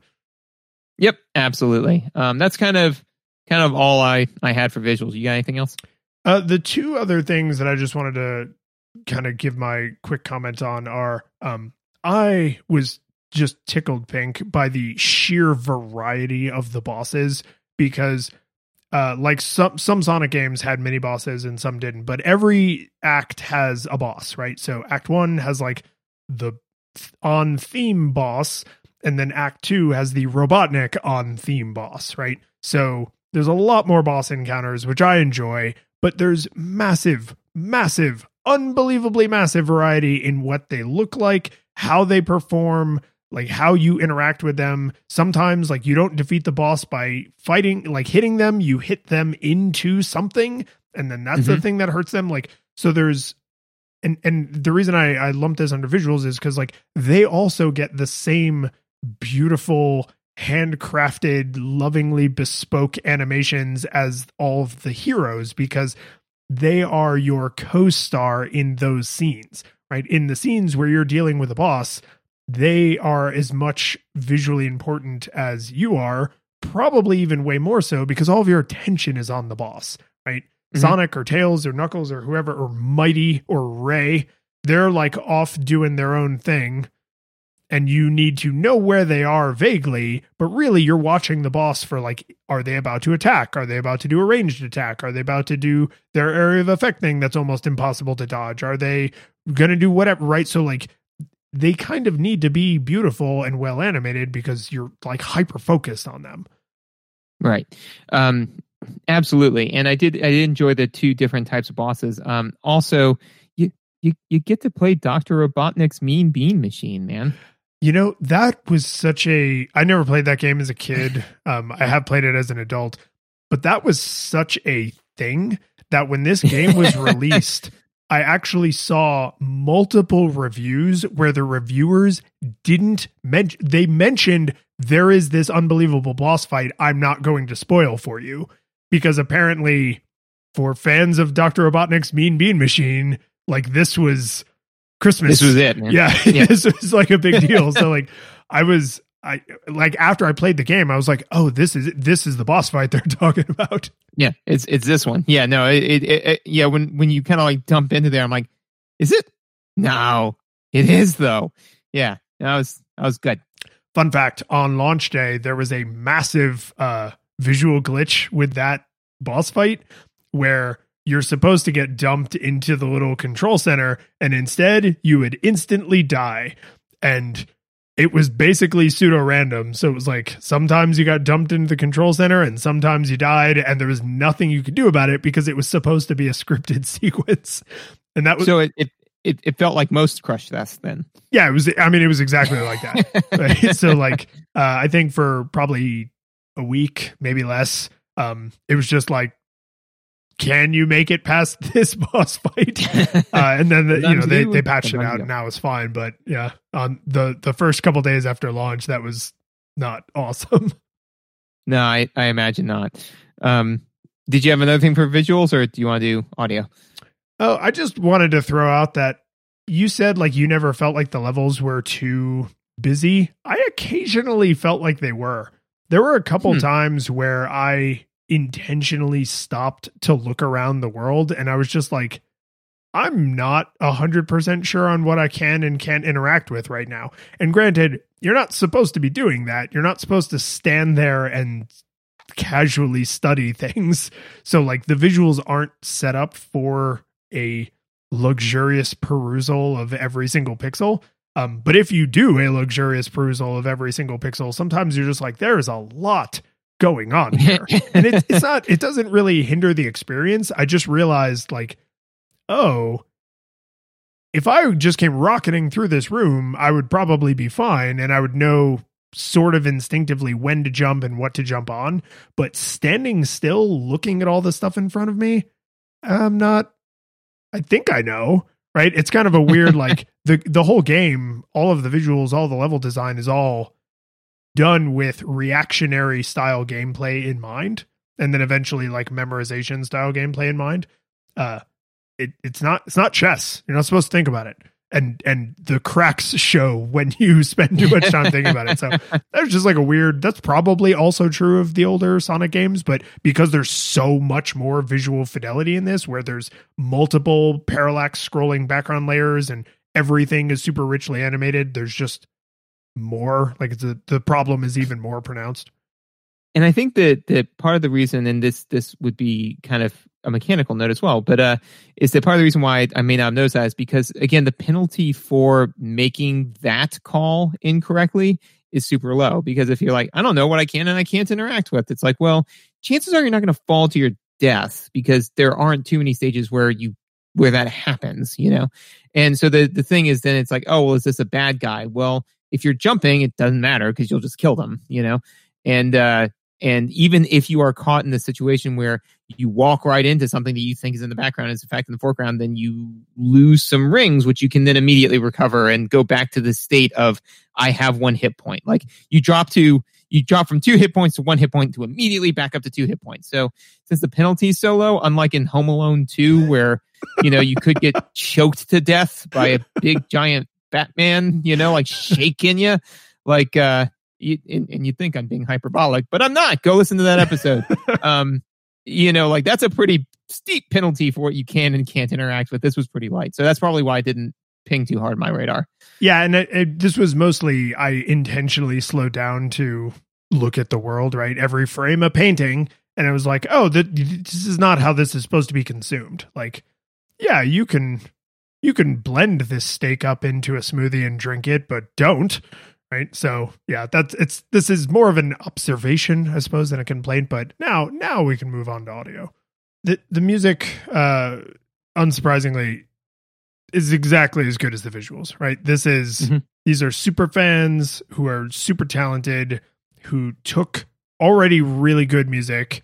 S3: Yep, absolutely. Um, that's kind of kind of all I I had for visuals. You got anything else?
S2: Uh, the two other things that I just wanted to kind of give my quick comment on are um, I was just tickled pink by the sheer variety of the bosses because uh, like some some Sonic games had mini bosses and some didn't, but every act has a boss, right? So Act One has like the on theme boss and then act two has the robotnik on theme boss right? So there's a lot more boss encounters which i enjoy but there's massive massive unbelievably massive variety in what they look like how they perform like how you interact with them. Sometimes like you don't defeat the boss by fighting like hitting them. You hit them into something and then that's mm-hmm. the thing that hurts them. Like so there's and and the reason I I lump this under visuals is because like they also get the same beautiful handcrafted lovingly bespoke animations as all of the heroes because they are your co-star in those scenes right in the scenes where you're dealing with a boss they are as much visually important as you are probably even way more so because all of your attention is on the boss right mm-hmm. sonic or tails or knuckles or whoever or mighty or ray they're like off doing their own thing and you need to know where they are vaguely, but really you're watching the boss for like, are they about to attack? Are they about to do a ranged attack? Are they about to do their area of effect thing that's almost impossible to dodge? Are they going to do whatever? Right. So, like, they kind of need to be beautiful and well animated because you're like hyper focused on them.
S3: Right. Um, absolutely. And I did, I did enjoy the two different types of bosses. Um, also, you, you, you get to play Dr. Robotnik's Mean Bean Machine, man.
S2: You know, that was such a I never played that game as a kid. Um I have played it as an adult, but that was such a thing that when this game was released, I actually saw multiple reviews where the reviewers didn't mention they mentioned there is this unbelievable boss fight I'm not going to spoil for you because apparently for fans of Dr. Robotnik's Mean Bean Machine, like this was Christmas.
S3: This was it, man.
S2: Yeah, yeah. this was like a big deal. so like I was I like after I played the game, I was like, "Oh, this is this is the boss fight they're talking about."
S3: Yeah, it's it's this one. Yeah, no, it, it, it yeah. When when you kind of like dump into there, I'm like, is it? No, it is though. Yeah, that was that was good.
S2: Fun fact: on launch day, there was a massive uh, visual glitch with that boss fight where you're supposed to get dumped into the little control center, and instead you would instantly die. And it was basically pseudo random. So it was like sometimes you got dumped into the control center and sometimes you died, and there was nothing you could do about it because it was supposed to be a scripted sequence. And that was
S3: so it, it it, it felt like most crush deaths then.
S2: Yeah, it was. I mean, it was exactly like that. right? So, like, uh, I think for probably a week, maybe less, um, it was just like, can you make it past this boss fight? Uh, and then the, you know they they patched it out, and now it's fine. But yeah, on the the first couple days after launch, that was not awesome.
S3: No, I I imagine not. Um, did you have another thing for visuals, or do you want to do audio?
S2: Oh, I just wanted to throw out that you said like you never felt like the levels were too busy. I occasionally felt like they were. There were a couple hmm. times where I intentionally stopped to look around the world and I was just like I'm not a hundred percent sure on what I can and can't interact with right now. And granted, you're not supposed to be doing that. You're not supposed to stand there and casually study things. So like the visuals aren't set up for a luxurious perusal of every single pixel. Um, but if you do a luxurious perusal of every single pixel, sometimes you're just like, there is a lot going on here. and it, it's not, it doesn't really hinder the experience. I just realized, like, oh, if I just came rocketing through this room, I would probably be fine and I would know sort of instinctively when to jump and what to jump on. But standing still, looking at all the stuff in front of me, I'm not I think I know, right? It's kind of a weird like the the whole game, all of the visuals, all the level design is all done with reactionary style gameplay in mind and then eventually like memorization style gameplay in mind. Uh it, it's not it's not chess. You're not supposed to think about it and and the cracks show when you spend too much time thinking about it. So that's just like a weird. That's probably also true of the older Sonic games, but because there's so much more visual fidelity in this, where there's multiple parallax scrolling background layers and everything is super richly animated, there's just more. Like the the problem is even more pronounced.
S3: And I think that that part of the reason, and this this would be kind of a mechanical note as well. But uh, is that part of the reason why I may not have noticed that is because again, the penalty for making that call incorrectly is super low. Because if you're like, I don't know what I can and I can't interact with, it's like, well, chances are you're not going to fall to your death because there aren't too many stages where you where that happens, you know. And so the the thing is, then it's like, oh, well, is this a bad guy? Well, if you're jumping, it doesn't matter because you'll just kill them, you know. And uh, and even if you are caught in the situation where you walk right into something that you think is in the background, is in fact in the foreground, then you lose some rings, which you can then immediately recover and go back to the state of I have one hit point. Like you drop to you drop from two hit points to one hit point to immediately back up to two hit points. So since the penalty is so low, unlike in Home Alone 2, where you know you could get choked to death by a big giant Batman, you know, like shaking you, like uh you, and, and you think I'm being hyperbolic, but I'm not. Go listen to that episode. um, you know, like that's a pretty steep penalty for what you can and can't interact with. This was pretty light, so that's probably why I didn't ping too hard my radar.
S2: Yeah, and it, it, this was mostly I intentionally slowed down to look at the world. Right, every frame a painting, and it was like, oh, the, this is not how this is supposed to be consumed. Like, yeah, you can you can blend this steak up into a smoothie and drink it, but don't right? So yeah that's it's this is more of an observation i suppose than a complaint but now now we can move on to audio. The the music uh unsurprisingly is exactly as good as the visuals right? This is mm-hmm. these are super fans who are super talented who took already really good music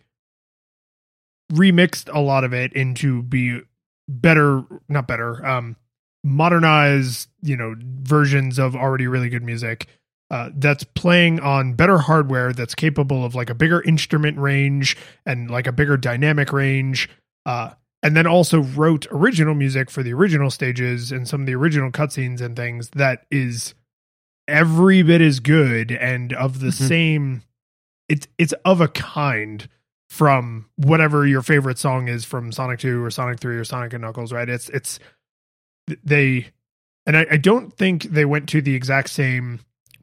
S2: remixed a lot of it into be better not better um modernized you know versions of already really good music uh, that's playing on better hardware that's capable of like a bigger instrument range and like a bigger dynamic range uh, and then also wrote original music for the original stages and some of the original cutscenes and things that is every bit as good and of the
S3: Mhm.
S2: same it's it's of a kind from whatever your favorite song is from Sonic 2 or Sonic 3 or Sonic and Knuckles, right? It's it's they and I, I don't think they went to the exact same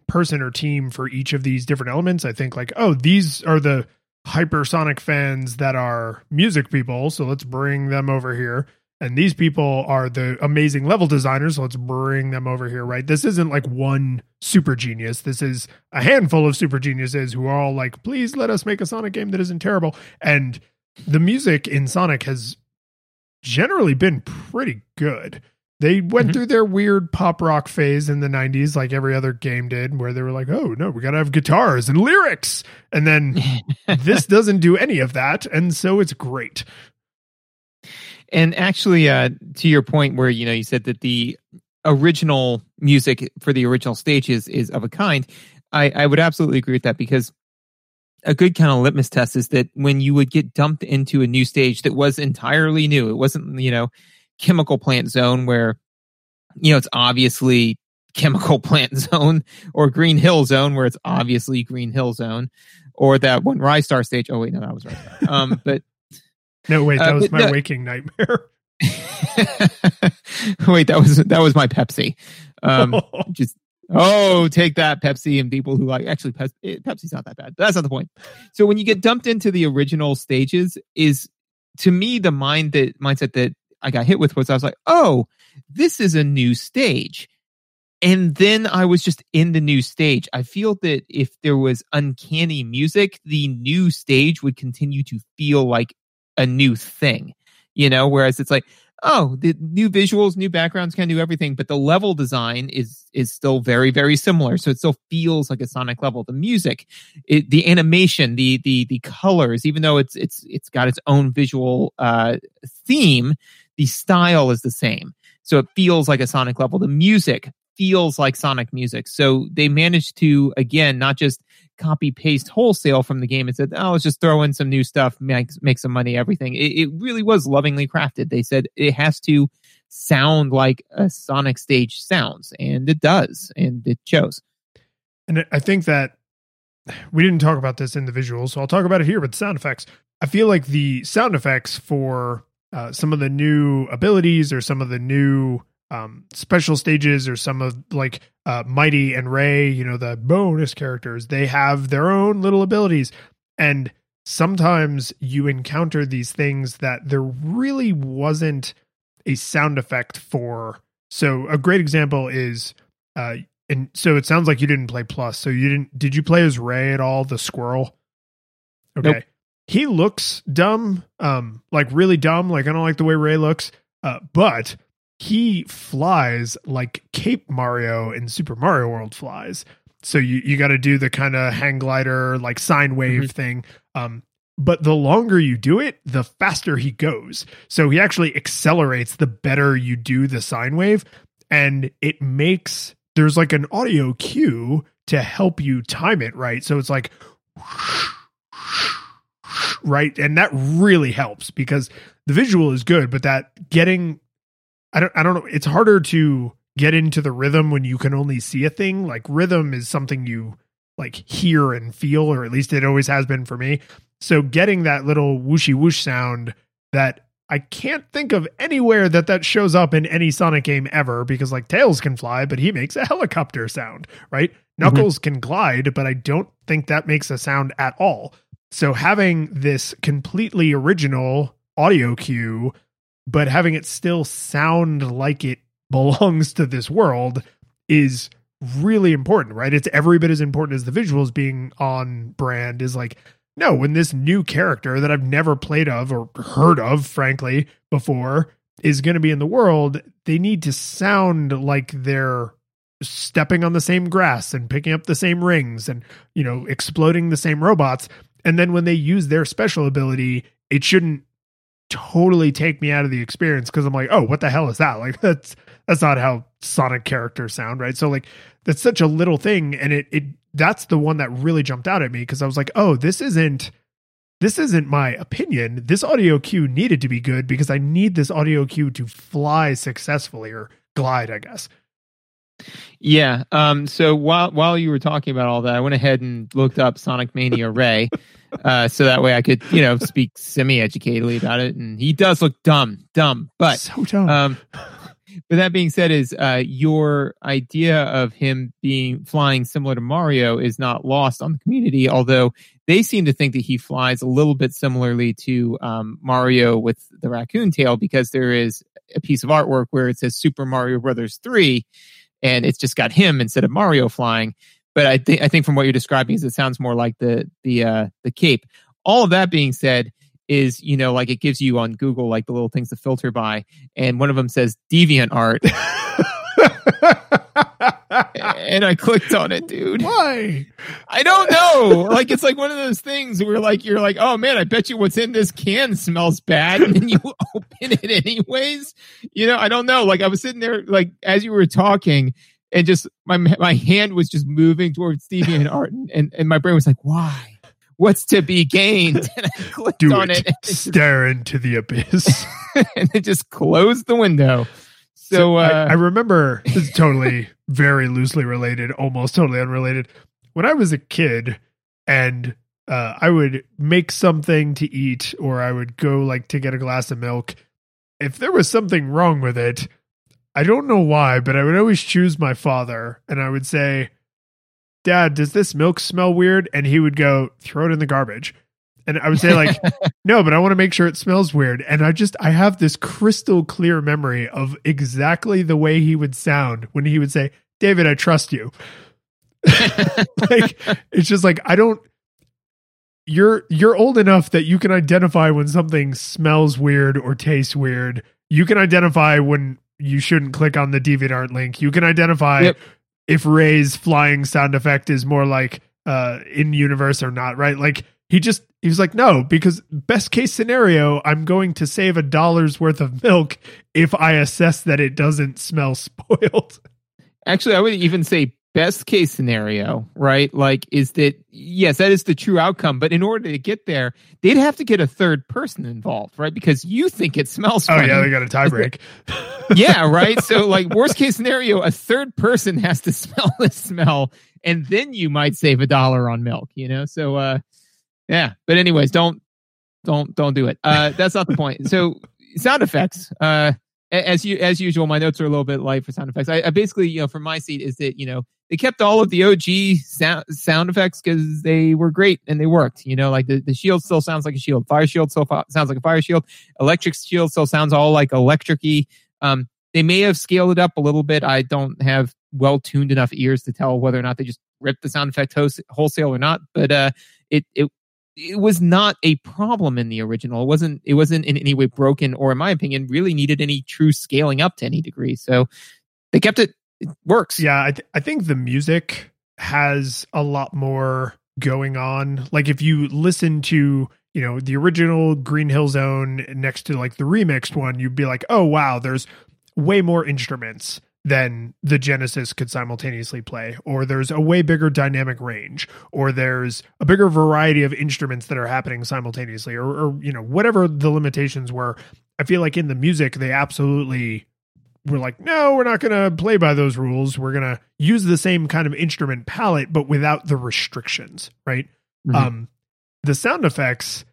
S2: person or team for each of these different elements. I think like, oh, these are the hypersonic fans that are music people, so let's bring them over here. And these people are the amazing level designers, so let's bring them over here, right? This isn't like one super genius. This is a handful of super geniuses who are all like, please let us make a Sonic game that isn't terrible. And the music in Sonic has generally been pretty good. They went
S3: Mhm.
S2: through their weird pop rock phase in the 90s, like every other game did, where they were like, oh, no, we got to have guitars and lyrics. And then this doesn't do any of that. And so it's great.
S3: And actually, uh, to your point, where you know you said that the original music for the original stage is of a kind, I, I would absolutely agree with that because a good kind of litmus test is that when you would get dumped into a new stage that was entirely new, it wasn't you know chemical plant zone where you know it's obviously chemical plant zone or green hill zone where it's obviously green hill zone or that one Ristar stage. Oh wait no that was right um but
S2: No, wait, that
S3: Uh,
S2: was my
S3: the-
S2: waking nightmare.
S3: Wait, that was that was my Pepsi. Um, just oh, take that Pepsi and people who like actually eh, Pepsi's not that bad. But that's not the point. So when you get dumped into the original stages, is to me the mind that mindset that I got hit with was I was like, oh, this is a new stage. And then I was just in the new stage. I feel that if there was uncanny music, the new stage would continue to feel like a new thing, you know, whereas it's like, oh, the new visuals, new backgrounds can do everything, but the level design is is still very very similar. So it still feels like a Sonic level. The music, it, the animation, the the the colors, even though it's it's it's got its own visual uh, theme, the style is the same. So it feels like a Sonic level. The music feels like Sonic music. So they managed to again not just copy paste wholesale from the game and said, "Oh, let's just throw in some new stuff, make make some money, everything." It, it really was lovingly crafted. They said it has to sound like a Sonic stage sounds, and it does, and it shows.
S2: And I think that we didn't talk about this in the visuals, so I'll talk about it here with sound effects. I feel like the sound effects for uh, some of the new abilities or some of the new um, special stages or some of like uh, Mighty and Ray, you know, the bonus characters, they have their own little abilities. And sometimes you encounter these things that there really wasn't a sound effect for. So a great example is uh, and so it sounds like you didn't play plus. So you didn't did you play as Ray at all, the squirrel? Okay.
S3: Nope.
S2: He looks dumb, um, like really dumb. Like I don't like the way Ray looks. Uh, but he flies like Cape Mario in Super Mario World flies. So you, you got to do the kind of hang glider, like sine wave
S3: Mhm.
S2: thing. Um, but the longer you do it, the faster he goes. So he actually accelerates the better you do the sine wave. And it makes there's like an audio cue to help you time it right. So it's like right, and that really helps because the visual is good, but that getting I don't I don't know, it's harder to get into the rhythm when you can only see a thing. Like rhythm is something you like hear and feel, or at least it always has been for me. So getting that little whooshy whoosh sound that I can't think of anywhere that that shows up in any Sonic game ever because like Tails can fly, but he makes a helicopter sound, right? Mm-hmm. Knuckles can glide, but I don't think that makes a sound at all. So having this completely original audio cue, but having it still sound like it belongs to this world is really important, right? It's every bit as important as the visuals being on brand is like no, when this new character that I've never played of or heard of, frankly, before is going to be in the world, they need to sound like they're stepping on the same grass and picking up the same rings and, you know, exploding the same robots. And then when they use their special ability, it shouldn't totally take me out of the experience because I'm like, oh, what the hell is that? Like that's that's not how Sonic characters sound, right? So like that's such a little thing and it it that's the one that really jumped out at me because I was like, oh, this isn't this isn't my opinion. This audio cue needed to be good because I need this audio cue to fly successfully or glide, I guess.
S3: Yeah. Um. So while while you were talking about all that, I went ahead and looked up Sonic Mania Ray, uh, so that way I could you know speak semi educatedly about it. And he does look dumb, dumb, but
S2: so dumb.
S3: um. But that being said, is uh, your idea of him being flying similar to Mario is not lost on the community, although they seem to think that he flies a little bit similarly to um, Mario with the raccoon tail because there is a piece of artwork where it says Super Mario Brothers 3 and it's just got him instead of Mario flying. But I think I think from what you're describing is it sounds more like the the uh, the cape. All of that being said, is you know like it gives you on Google like the little things to filter by, and one of them says DeviantArt, and I clicked on it, dude.
S2: Why?
S3: I don't know. like it's like one of those things where like you're like, oh man, I bet you what's in this can smells bad, and then you open it anyways. You know, I don't know. Like I was sitting there, like as you were talking, and just my my hand was just moving towards DeviantArt, and, and, and my brain was like, why? What's to be gained? And I clicked
S2: Do
S3: on
S2: it.
S3: it, and,
S2: Stare into the abyss.
S3: and it just closed the window. So,
S2: So I,
S3: uh,
S2: I remember this is totally very loosely related, almost totally unrelated. When I was a kid and uh, I would make something to eat or I would go like to get a glass of milk, if there was something wrong with it, I don't know why, but I would always choose my father and I would say, Dad, does this milk smell weird? And he would go, throw it in the garbage. And I would say, like, no, but I want to make sure it smells weird. And I just, I have this crystal clear memory of exactly the way he would sound when he would say, David, I trust you. like, it's just like, I don't, you're, you're old enough that you can identify when something smells weird or tastes weird. You can identify when you shouldn't click on the DeviantArt link. You can identify
S3: Yep.
S2: if Ray's flying sound effect is more like uh in universe or not, right? Like he just he was like, no, because best case scenario, I'm going to save a dollar's worth of milk if I assess that it doesn't smell spoiled.
S3: Actually, I would even say best case scenario, right? Like, is that yes, that is the true outcome. But in order to get there, they'd have to get a third person involved, right? Because you think it smells.
S2: Oh
S3: funny.
S2: yeah, they got a tie break.
S3: yeah, right. So, like, worst case scenario, a third person has to smell the smell, and then you might save a dollar on milk. You know. So, uh, yeah. But anyways, don't don't don't do it. Uh, that's not the point. So, sound effects. Uh, as you as usual, my notes are a little bit light for sound effects. I, I basically, you know, from my seat is that you know they kept all of the OG sound sound effects because they were great and they worked. You know, like the, the shield still sounds like a shield, fire shield still fa- sounds like a fire shield, electric shield still sounds all like electricy. Um, they may have scaled it up a little bit. I don't have well tuned enough ears to tell whether or not they just ripped the sound effect wholes- wholesale or not. But uh, it it it was not a problem in the original. It wasn't it wasn't in any way broken or in my opinion really needed any true scaling up to any degree. So they kept it it works.
S2: Yeah, I, th- I think the music has a lot more going on. Like if you listen to, you know, the original Green Hill Zone next to like the remixed one, you'd be like, oh wow, there's way more instruments than the Genesis could simultaneously play, or there's a way bigger dynamic range, or there's a bigger variety of instruments that are happening simultaneously, or, or you know, whatever the limitations were. I feel like in the music, they absolutely we're like, no, we're not going to play by those rules. We're going to use the same kind of instrument palette, but without the restrictions, right?
S3: Mhm.
S2: Um, the sound effects,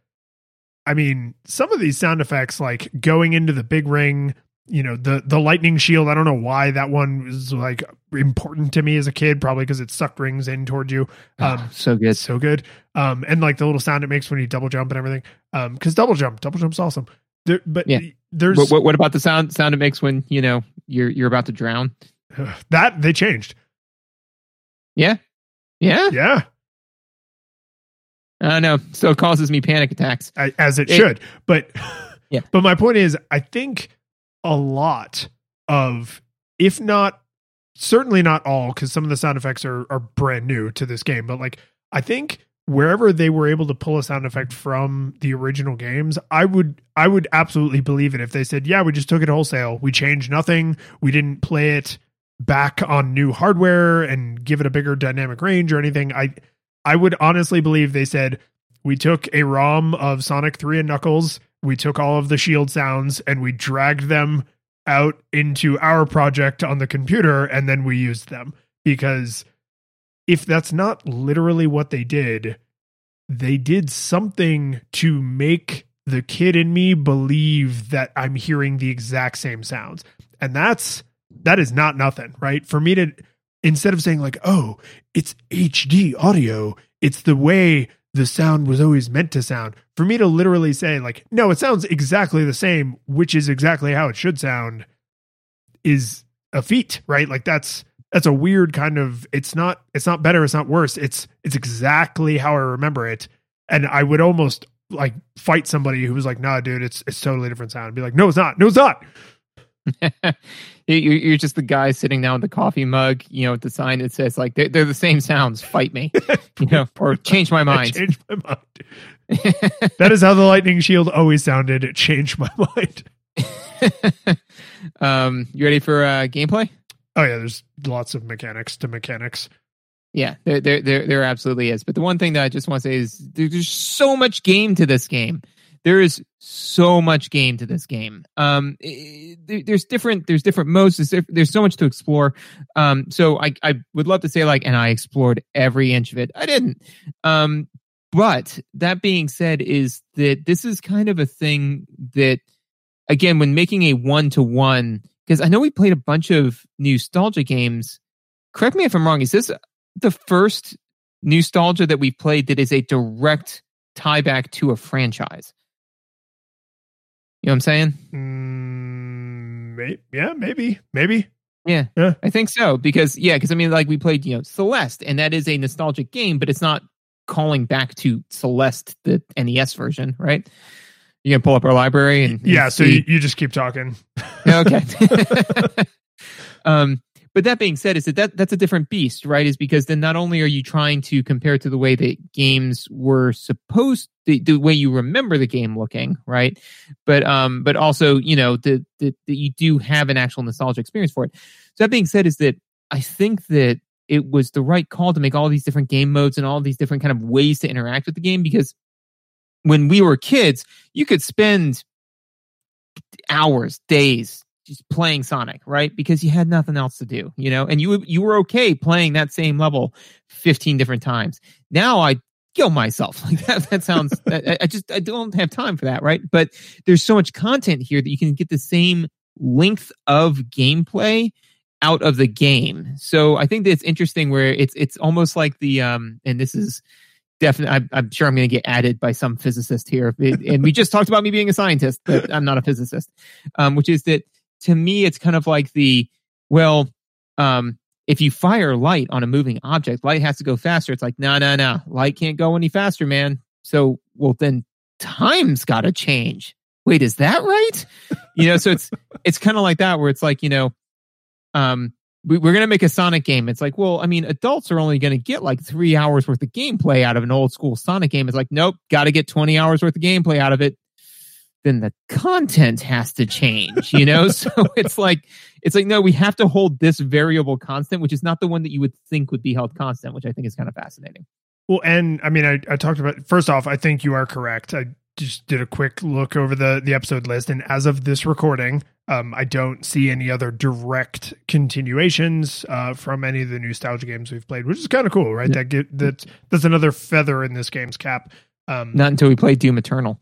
S2: I mean, some of these sound effects, like going into the big ring, you know, the the lightning shield. I don't know why that one was like important to me as a kid, probably because it sucked rings in toward you. Um,
S3: Oh, so good.
S2: so good. Um, and like the little sound it makes when you double jump and everything. Um, because double jump, double jump's awesome. There, but
S3: Yeah.
S2: there's
S3: What, what, what about the sound sound it makes when you know you're you're about to drown?
S2: that they changed.
S3: Yeah, yeah.
S2: Yeah.
S3: I know. So it causes me panic attacks.
S2: as it,
S3: It-
S2: should. But
S3: Yeah.
S2: but my point is, I think a lot of, if not, certainly not all, because some of the sound effects are are brand new to this game. But like, I think wherever they were able to pull a sound effect from the original games, I would I would absolutely believe it if they said, yeah, we just took it wholesale, we changed nothing, we didn't play it back on new hardware and give it a bigger dynamic range or anything. I I would honestly believe they said we took a ROM of Sonic 3 and Knuckles, we took all of the shield sounds and we dragged them out into our project on the computer and then we used them because if that's not literally what they did they did something to make the kid in me believe that I'm hearing the exact same sounds. And that's that is not nothing, right? For me to instead of saying like, "Oh, it's HD audio, it's the way the sound was always meant to sound." For me to literally say like, "No, it sounds exactly the same, which is exactly how it should sound." is a feat, right? Like that's that's a weird kind of it's not it's not better, it's not worse. It's it's exactly how I remember it. And I would almost like fight somebody who was like, "Nah, dude, it's it's totally different sound." Be like, "No, it's not. No, it's not."
S3: you're just the guy sitting down with the coffee mug, you know, with the sign that says like they're, they're the same sounds. Fight me, you know, or change my mind.
S2: change my mind. that is how the lightning shield always sounded. It changed my mind.
S3: um, you ready for uh, gameplay?
S2: Oh yeah, there's lots of mechanics to mechanics.
S3: Yeah, there, there, there, there absolutely is. But the one thing that I just want to say is there's so much game to this game. There is so much game to this game. Um, there's different, there's different modes. There's, there's so much to explore. Um, so I, I would love to say like, and I explored every inch of it. I didn't. Um, but that being said, is that this is kind of a thing that, again, when making a one to one, because I know we played a bunch of nostalgia games. Correct me if I'm wrong. Is this the first nostalgia that we've played that is a direct tie back to a franchise. You know what I'm saying?
S2: Mm, may- yeah, maybe, maybe.
S3: Yeah, yeah, I think so. Because yeah, because I mean, like we played, you know, Celeste, and that is a nostalgic game, but it's not calling back to Celeste, the NES version, right? You can pull up our library and, and
S2: yeah. So you, you, just keep talking.
S3: okay. um, but that being said, is that, that that's a different beast, right? Is because then not only are you trying to compare to the way that games were supposed the, the way you remember the game looking, right? But um, but also, you know, that that you do have an actual nostalgia experience for it. So that being said, is that I think that it was the right call to make all these different game modes and all these different kind of ways to interact with the game because when we were kids, you could spend hours, days, just playing Sonic, right? Because you had nothing else to do, you know, and you you were okay playing that same level 15 different times. Now I kill myself. Like that, that sounds I, I just I don't have time for that, right? But there's so much content here that you can get the same length of gameplay out of the game. So I think that it's interesting where it's it's almost like the um and this is definitely I'm, I'm, sure i'm going to get added by some physicist here and we just talked about me being a scientist but i'm not a physicist um, which is that to me, it's kind of like the, well, um, if you fire light on a moving object, light has to go faster. It's like, no, no, no, light can't go any faster, man. So, well, then time's got to change. Wait, is that right? You know, so it's it's kind of like that where it's like, you know, um, we, we're to make a Sonic game. It's like, well, I mean, adults are only to get like three hours worth of gameplay out of an old school Sonic game. It's like, nope, got to get 20 hours worth of gameplay out of it then the content has to change, you know? so it's like, it's like, no, we have to hold this variable constant, which is not the one that you would think would be held constant, which I think is kind of fascinating.
S2: Well, and I mean, I, I talked about, first off, I think you are correct. I just did a quick look over the, the episode list. And as of this recording, um, I don't see any other direct continuations uh, from any of the nostalgia games we've played, which is kind of cool, right? Yeah. That get that that's another feather in this game's cap.
S3: Um, Not until we play Doom Eternal.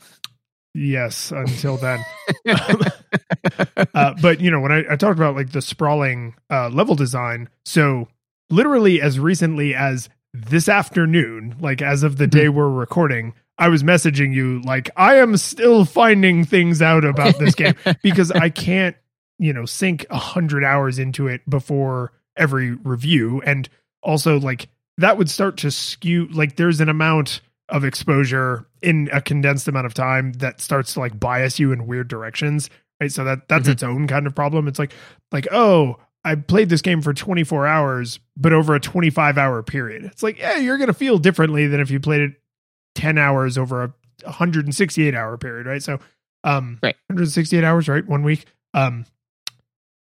S2: Yes, until then. uh, but you know, when I, I, talked about like the sprawling uh, level design, so literally as recently as this afternoon, like as of the mm-hmm. day we're recording, I was messaging you like I am still finding things out about this game because I can't, you know, sink a hundred hours into it before every review, and also like that would start to skew. Like there's an amount of exposure in a condensed amount of time that starts to like bias you in weird directions right? So that that's mm-hmm. its own kind of problem. It's like like oh i played this game for 24 hours but over a 25 hour period. It's like yeah you're gonna feel differently than if you played it 10 hours over a 168 hour period right? So um right. 168 hours right? One week. Um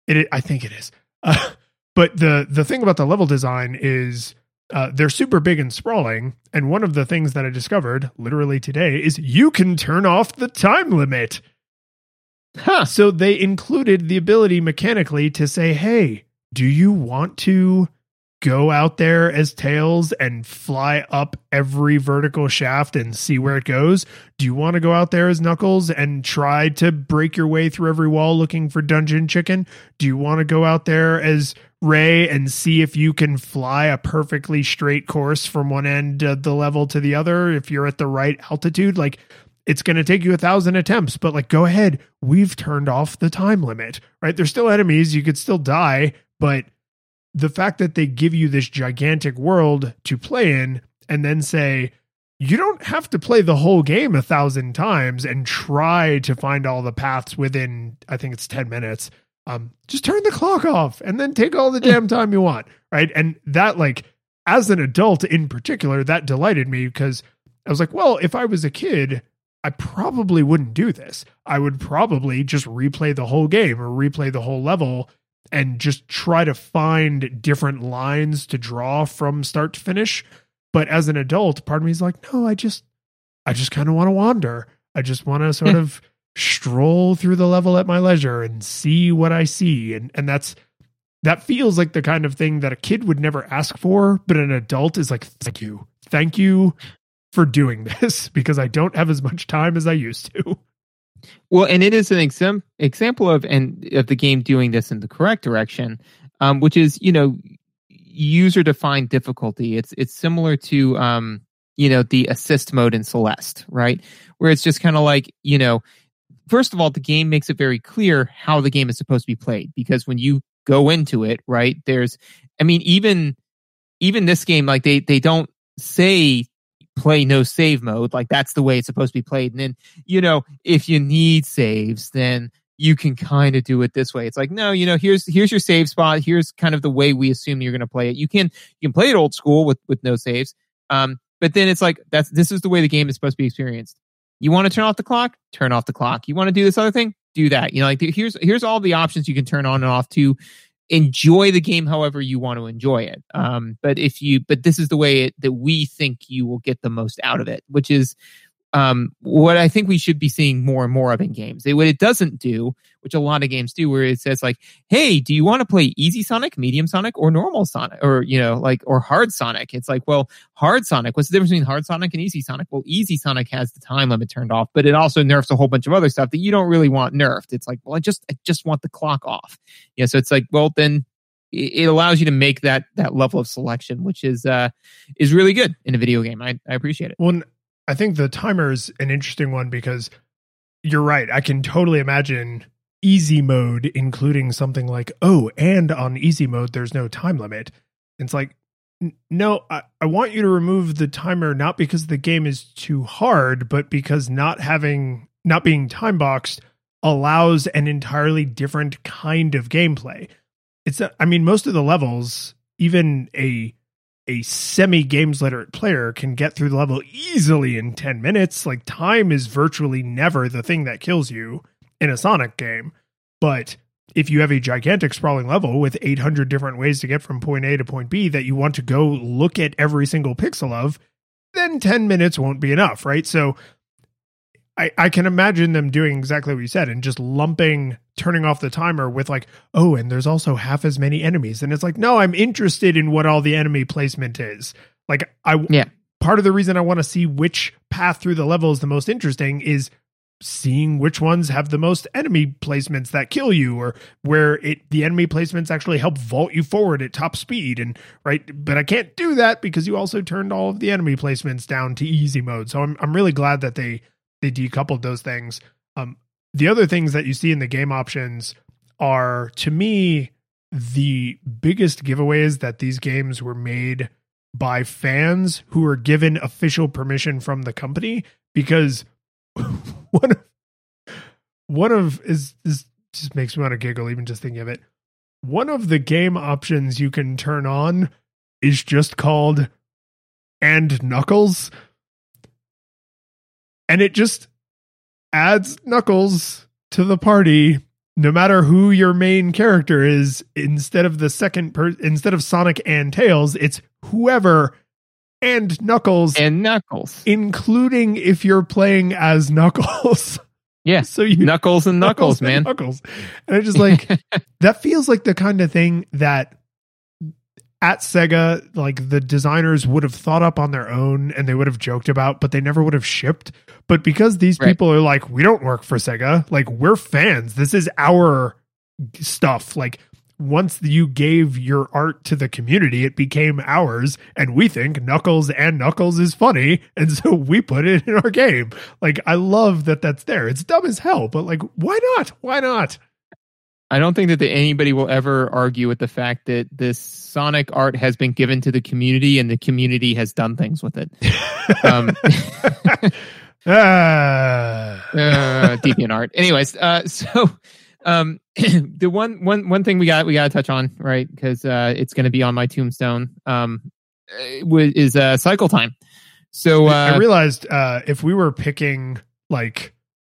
S2: it i think it is. Uh, but the the thing about the level design is uh, they're super big and sprawling. And one of the things that I discovered literally today is you can turn off the time limit.
S3: Huh.
S2: So they included the ability mechanically to say, hey, do you want to go out there as Tails and fly up every vertical shaft and see where it goes? Do you want to go out there as Knuckles and try to break your way through every wall looking for dungeon chicken? Do you want to go out there as Ray and see if you can fly a perfectly straight course from one end of the level to the other if you're at the right altitude? Like, it's going to take you a thousand attempts, but like, go ahead. We've turned off the time limit, right? There's still enemies. You could still die, but the fact that they give you this gigantic world to play in and then say, you don't have to play the whole game a thousand times and try to find all the paths within, I think it's 10 minutes. Um, just turn the clock off and then take all the damn time you want. Right. And that, like, as an adult in particular, that delighted me because I was like, well, if I was a kid, I probably wouldn't do this. I would probably just replay the whole game or replay the whole level and just try to find different lines to draw from start to finish. But as an adult, part of me is like, no, I just, I just kind of want to wander. I just want to sort of stroll through the level at my leisure and see what I see. And and that's that feels like the kind of thing that a kid would never ask for, but an adult is like, thank you, thank you for doing this because I don't have as much time as I used to.
S3: Well, and it is an exam- example of and of the game doing this in the correct direction, um, which is you know user defined difficulty. It's it's similar to um, you know the assist mode in Celeste, right? Where it's just kind of like you know, first of all, the game makes it very clear how the game is supposed to be played because when you go into it, right, there's, I mean, even even this game, like they they don't say play no save mode. Like that's the way it's supposed to be played. And then, you know, if you need saves, then you can kind of do it this way. It's like, no, you know, here's here's your save spot. Here's kind of the way we assume you're going to play it. You can you can play it old school with with no saves. Um, but then it's like that's this is the way the game is supposed to be experienced. You want to turn off the clock? Turn off the clock. You want to do this other thing? Do that. You know, like here's here's all the options you can turn on and off to enjoy the game however you want to enjoy it. Um, but if you, but this is the way it, that we think you will get the most out of it, which is um, what I think we should be seeing more and more of in games. It, what it doesn't do, which a lot of games do, where it says like, "Hey, do you want to play easy Sonic, medium Sonic, or normal Sonic, or you know, like or hard Sonic?" It's like, well, hard Sonic. What's the difference between hard Sonic and easy Sonic? Well, easy Sonic has the time limit turned off, but it also nerfs a whole bunch of other stuff that you don't really want nerfed. It's like, well, I just I just want the clock off. Yeah, so it's like, well, then it allows you to make that that level of selection, which is uh is really good in a video game. I, I appreciate it.
S2: Well, I think the timer is an interesting one because you're right. I can totally imagine easy mode including something like, oh, and on easy mode there's no time limit. It's like no, I, I want you to remove the timer not because the game is too hard, but because not having not being time boxed allows an entirely different kind of gameplay it's I mean most of the levels even a a semi games literate player can get through the level easily in 10 minutes. Like time is virtually never the thing that kills you in a Sonic game. But if you have a gigantic sprawling level with 800 different ways to get from point A to point B that you want to go look at every single pixel of then 10 minutes won't be enough right? So I, I can imagine them doing exactly what you said and just lumping turning off the timer with like, oh, and there's also half as many enemies. And it's like, no, I'm interested in what all the enemy placement is. Like I
S3: yeah.
S2: part of the reason I want to see which path through the level is the most interesting is seeing which ones have the most enemy placements that kill you or where it the enemy placements actually help vault you forward at top speed and right but I can't do that because you also turned all of the enemy placements down to easy mode. So I'm I'm really glad that they they decoupled those things. Um, the other things that you see in the game options are, to me, the biggest giveaways that these games were made by fans who were given official permission from the company because one of one of is this just makes me want to giggle even just thinking of it. One of the game options you can turn on is just called and knuckles and it just adds Knuckles to the party no matter who your main character is instead of the second per instead of Sonic and Tails it's whoever and Knuckles
S3: and Knuckles
S2: including if you're playing as Knuckles
S3: Yeah.
S2: So you
S3: Knuckles and Knuckles,
S2: and
S3: man.
S2: Knuckles. And I just like that feels like the kind of thing that at Sega, like the designers would have thought up on their own and they would have joked about, but they never would have shipped. But because these
S3: Right.
S2: people are like, we don't work for Sega, like we're fans. This is our stuff. Like once you gave your art to the community, it became ours. And we think Knuckles and Knuckles is funny. And so we put it in our game. Like I love that that's there. It's dumb as hell, but like, why not? Why not?
S3: I don't think that the, anybody will ever argue with the fact that this Sonic art has been given to the community and the community has done things with it. Um,
S2: Ah.
S3: uh, DeviantArt. Anyways, uh, so um, the one one one thing we got we got to touch on right because uh, it's going to be on my tombstone um, uh, is uh, cycle time. So
S2: I
S3: uh,
S2: realized uh, if we were picking like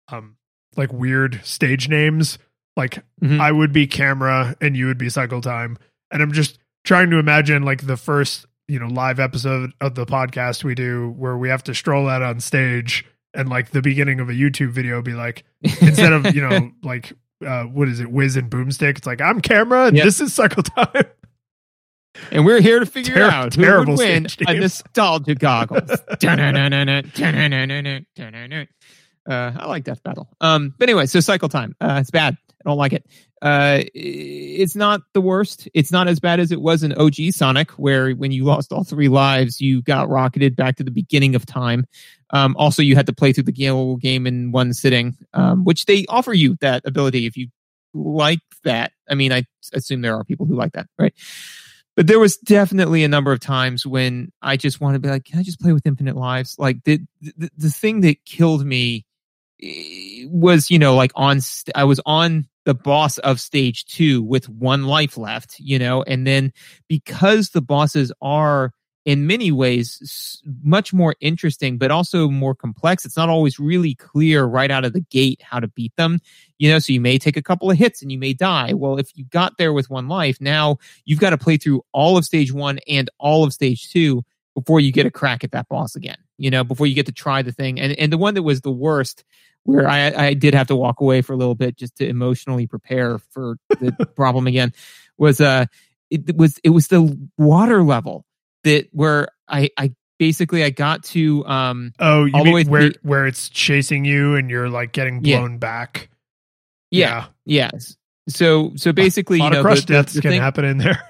S2: um like weird stage names, like
S3: Mhm.
S2: I would be camera and you would be cycle time, and I'm just trying to imagine like the first you know live episode of the podcast we do where we have to stroll out on stage and like the beginning of a YouTube video be like instead of you know like uh what is it Wiz and boomstick it's like I'm camera and
S3: Yep.
S2: this is cycle time
S3: and we're here to figure
S2: Ter-
S3: out who
S2: terrible
S3: would win a nostalgia goggles. Uh, I like Death Battle. Um, but anyway, so cycle time. Uh, it's bad. I don't like it. Uh, it's not the worst. It's not as bad as it was in OG Sonic, where when you lost all three lives, you got rocketed back to the beginning of time. Um, also, you had to play through the game in one sitting, um, which they offer you that ability if you like that. I mean, I assume there are people who like that, right? But there was definitely a number of times when I just want to be like, can I just play with infinite lives? Like the the, the thing that killed me was, you know, like on st- I was on the boss of stage 2 with one life left, you know, and then because the bosses are in many ways much more interesting but also more complex it's not always really clear right out of the gate how to beat them. You know so you may take a couple of hits and you may die. Well if you got there with one life now you've got to play through all of stage one and all of stage two before you get a crack at that boss again you know before you get to try the thing. And and the one that was the worst where i i did have to walk away for a little bit just to emotionally prepare for the problem again was uh it was it was the water level that where i i basically i got to um
S2: oh you
S3: All the way
S2: where
S3: the-
S2: where it's chasing you and you're like getting
S3: Yeah.
S2: blown back?
S3: Yeah, yes. So so basically
S2: a lot
S3: you know
S2: of crush
S3: the, the-
S2: deaths
S3: the
S2: can
S3: thing-
S2: happen in there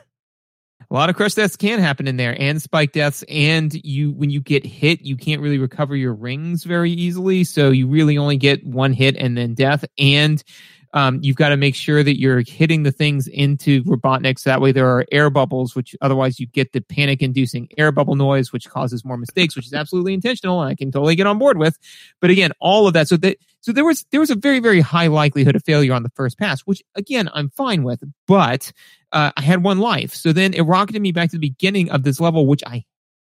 S3: a lot of crush deaths can happen in there and spike deaths and you when you get hit you can't really recover your rings very easily. So you really only get one hit and then death. And um, you've got to make sure that you're hitting the things into robotniks that way there are air bubbles which otherwise you get the panic inducing air bubble noise which causes more mistakes which is absolutely intentional and i can totally get on board with. But again all of that so that so there was there was a very very high likelihood of failure on the first pass which again i'm fine with but uh, I had one life. So then it rocketed me back to the beginning of this level, which I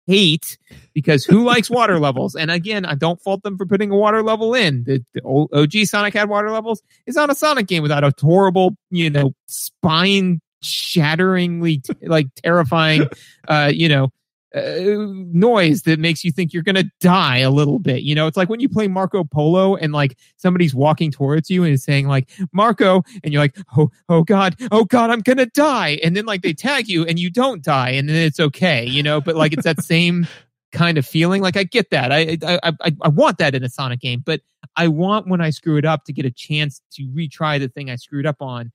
S3: hate because who likes water levels? And again, I don't fault them for putting a water level in. The, the old OG Sonic had water levels. It's not a Sonic game without a horrible, you know, spine shatteringly, like terrifying, uh, you know, uh, noise that makes you think you're going to die a little bit. You know, it's like when you play Marco Polo and like somebody's walking towards you and is saying like Marco, and you're like, oh, oh God, oh God, I'm going to die. And then like they tag you and you don't die and then it's okay, you know, but like it's that same kind of feeling. Like I get that. I, I, I, I want that in a Sonic game, but I want when I screw it up to get a chance to retry the thing I screwed up on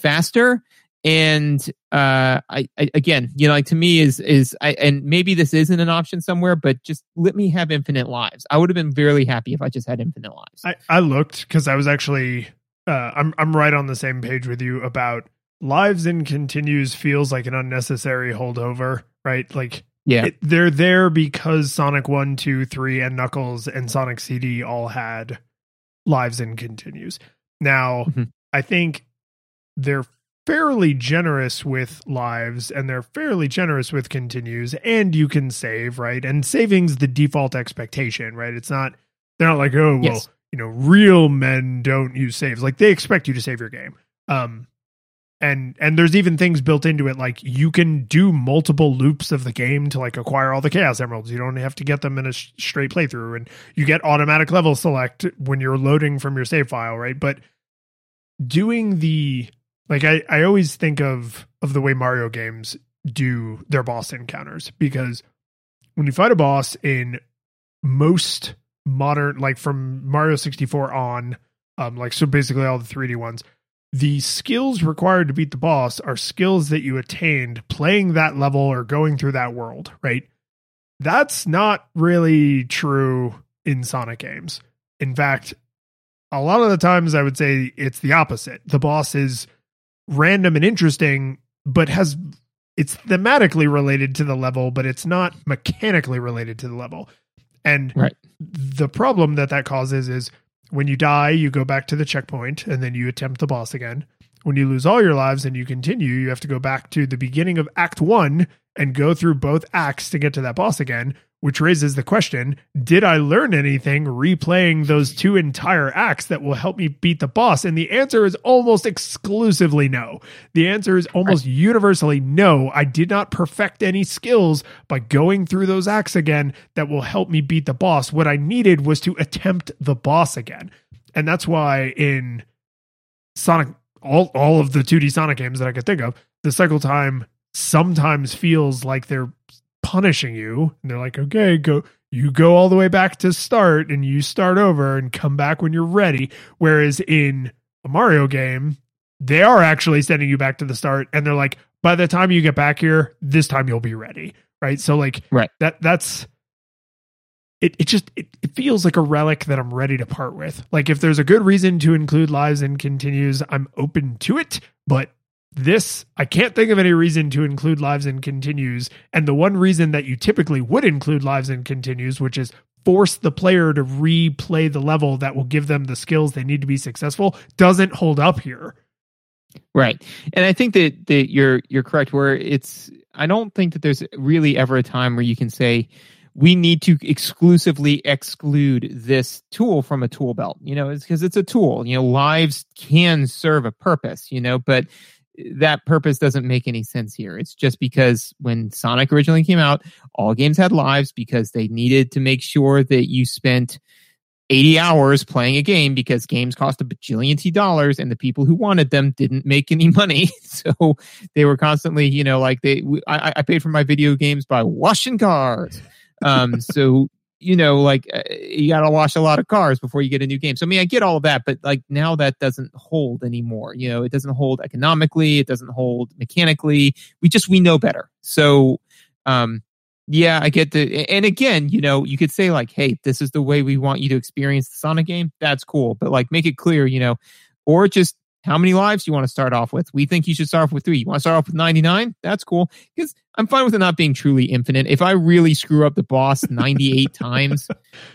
S3: faster and uh I, I again you know like to me is is i and maybe this isn't an option somewhere but just let me have infinite lives i would have been very happy if i just had infinite lives
S2: I, I looked because I was actually uh, I'm I'm right on the same page with you about lives in continues feels like an unnecessary holdover, right? Like
S3: yeah
S2: it, they're there because Sonic One, Two, Three, and Knuckles and Sonic CD all had lives in continues. Now
S3: Mhm.
S2: I think they're fairly generous with lives and they're fairly generous with continues and you can save right? And saving's the default expectation right? It's not they're not like oh well
S3: Yes.
S2: you know real men don't use saves. Like they expect you to save your game. Um and and there's even things built into it like you can do multiple loops of the game to like acquire all the chaos emeralds. You don't have to get them in a sh- straight playthrough and you get automatic level select when you're loading from your save file right? But doing the like i i always think of of the way mario games do their boss encounters because when you fight a boss in most modern like from mario 64 on um like so basically all the 3d ones the skills required to beat the boss are skills that you attained playing that level or going through that world, right? That's not really true in Sonic games. In fact, a lot of the times I would say it's the opposite. The boss is random and interesting, but has it's thematically related to the level, but it's not mechanically related to the level. And
S3: right.
S2: the problem that that causes is when you die, you go back to the checkpoint and then you attempt the boss again. When you lose all your lives and you continue, you have to go back to the beginning of Act 1 and go through both acts to get to that boss again, which raises the question Did I learn anything replaying those two entire acts that will help me beat the boss? And the answer is almost exclusively no. The answer is almost universally no. I did not perfect any skills by going through those acts again that will help me beat the boss. What I needed was to attempt the boss again. And that's why in Sonic, all, all of the 2D Sonic games that I could think of, the cycle time sometimes feels like they're punishing you. And they're like okay go you go all the way back to start and you start over and come back when you're ready. Whereas in a mario game they are actually sending you back to the start and they're like by the time you get back here this time you'll be ready right? So like
S3: right.
S2: that that's it, it just it, it feels like a relic that i'm ready to part with. Like if there's a good reason to include lives and continues i'm open to it but this i can't think of any reason to include lives and continues. And the one reason that you typically would include lives and continues which is force the player to replay the level that will give them the skills they need to be successful doesn't hold up here.
S3: Right. And i think that that you're you're correct where it's i don't think that there's really ever a time where you can say we need to exclusively exclude this tool from a tool belt. You know it's because it's a tool. You know lives can serve a purpose you know but that purpose doesn't make any sense here. It's just because when Sonic originally came out, all games had lives because they needed to make sure that you spent 80 hours playing a game because games cost a bajillion T dollars and the people who wanted them didn't make any money. So they were constantly, you know, like they, I, I paid for my video games by washing cars. Um, so you know, like uh, you got to wash a lot of cars before you get a new game. So I mean, I get all of that, but like now that doesn't hold anymore. You know, it doesn't hold economically, it doesn't hold mechanically. We just we know better. So, um, yeah, I get the. And again, you know, you could say like, hey, this is the way we want you to experience the Sonic game. That's cool, but like, make it clear, you know, or just how many lives you want to start off with. We think you should start off with three. You want to start off with 99? That's cool. Because I'm fine with it not being truly infinite. If I really screw up the boss 98 times,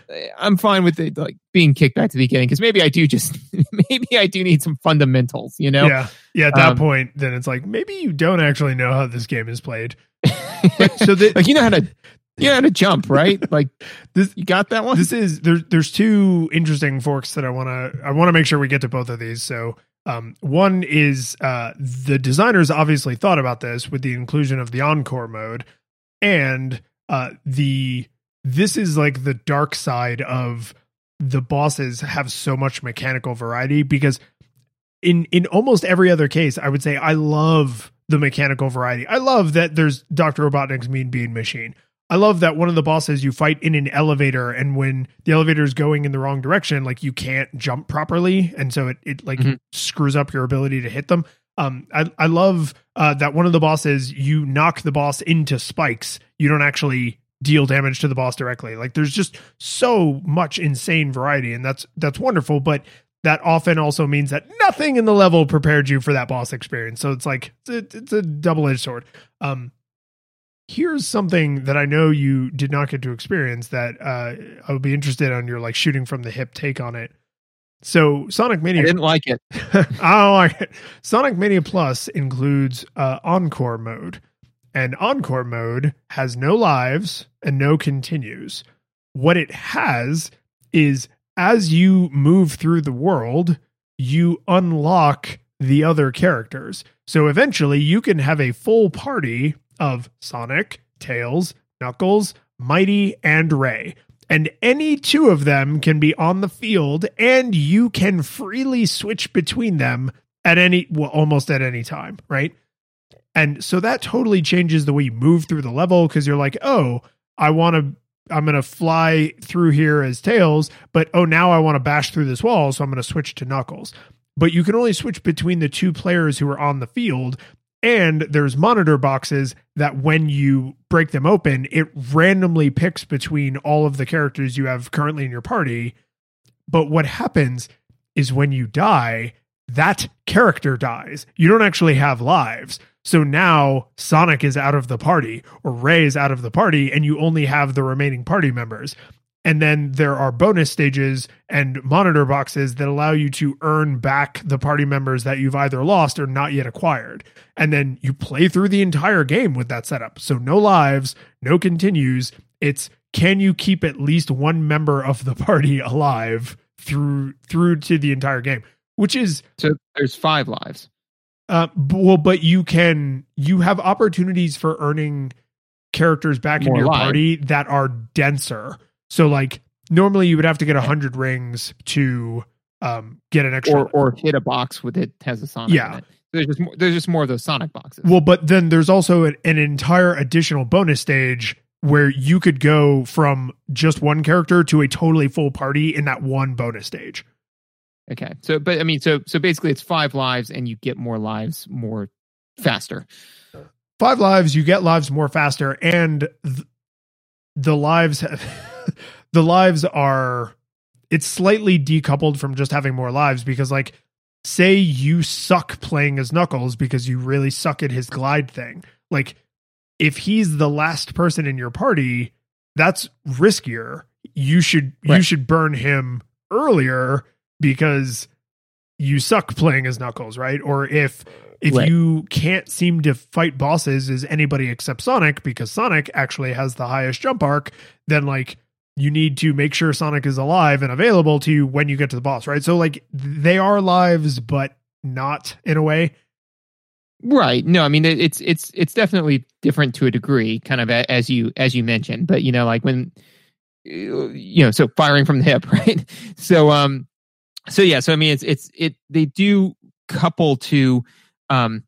S3: eh, I'm fine with it like being kicked back to the beginning. Because maybe I do just, maybe I do need some fundamentals, you know?
S2: Yeah. Yeah. At that um, point, then it's like, maybe you don't actually know how this game is played.
S3: so that, like, you know how to, you know how to jump, right? Like this, you got that one.
S2: This is there's there's two interesting forks that I want to I want to make sure we get to both of these. So um, one is uh, the designers obviously thought about this with the inclusion of the encore mode, and uh, the this is like the dark side of the bosses have so much mechanical variety because in in almost every other case, I would say I love the mechanical variety. I love that there's Doctor Robotnik's Mean Bean Machine. I love that one of the bosses you fight in an elevator, and when the elevator is going in the wrong direction, like you can't jump properly, and so it it like mm-hmm. screws up your ability to hit them. Um, I I love uh, that one of the bosses you knock the boss into spikes. You don't actually deal damage to the boss directly. Like there's just so much insane variety, and that's that's wonderful. But that often also means that nothing in the level prepared you for that boss experience. So it's like it's a, it's a double edged sword. Um, here's something that I know you did not get to experience that uh, I would be interested on your like shooting from the hip take on it. So Sonic Mania,
S3: I didn't like it.
S2: I don't like it. Sonic Mania Plus includes uh, Encore mode, and Encore mode has no lives and no continues. What it has is as you move through the world, you unlock the other characters. So eventually you can have a full party of Sonic, Tails, Knuckles, Mighty, and Ray. And any two of them can be on the field, and you can freely switch between them at any, well, almost at any time, right? And so that totally changes the way you move through the level because you're like, oh, I want to I'm going to fly through here as Tails, but oh, now I want to bash through this wall, so I'm going to switch to Knuckles. But you can only switch between the two players who are on the field. And there's monitor boxes that when you break them open, it randomly picks between all of the characters you have currently in your party. But what happens is when you die, that character dies. You don't actually have lives. So now Sonic is out of the party or Ray is out of the party and you only have the remaining party members. And then there are bonus stages and monitor boxes that allow you to earn back the party members that you've either lost or not yet acquired. And then you play through the entire game with that setup. So no lives, no continues. It's can you keep at least one member of the party alive through through to the entire game, which is
S3: so there's five lives.
S2: Uh, well, but you can you have opportunities for earning characters back More in your live. party that are denser. So like normally you would have to get a hundred rings to um, get an extra
S3: or, or hit a box with it has a Sonic.
S2: Yeah.
S3: There's just more, there's just more of those Sonic boxes.
S2: Well, but then there's also an, an entire additional bonus stage where you could go from just one character to a totally full party in that one bonus stage.
S3: Okay. So, but I mean, so so basically, it's five lives, and you get more lives more faster.
S2: Five lives, you get lives more faster, and th- the lives, the lives are. It's slightly decoupled from just having more lives because, like, say you suck playing as Knuckles because you really suck at his glide thing. Like, if he's the last person in your party, that's riskier. You should right. you should burn him earlier because you suck playing as Knuckles, right? Or if if right. you can't seem to fight bosses as anybody except Sonic because Sonic actually has the highest jump arc, then like you need to make sure Sonic is alive and available to you when you get to the boss, right? So like they are lives but not in a way.
S3: Right. No, I mean it's it's it's definitely different to a degree, kind of as you as you mentioned. But you know, like when you know, so firing from the hip, right? So um so yeah, so I mean, it's it's it. They do couple to um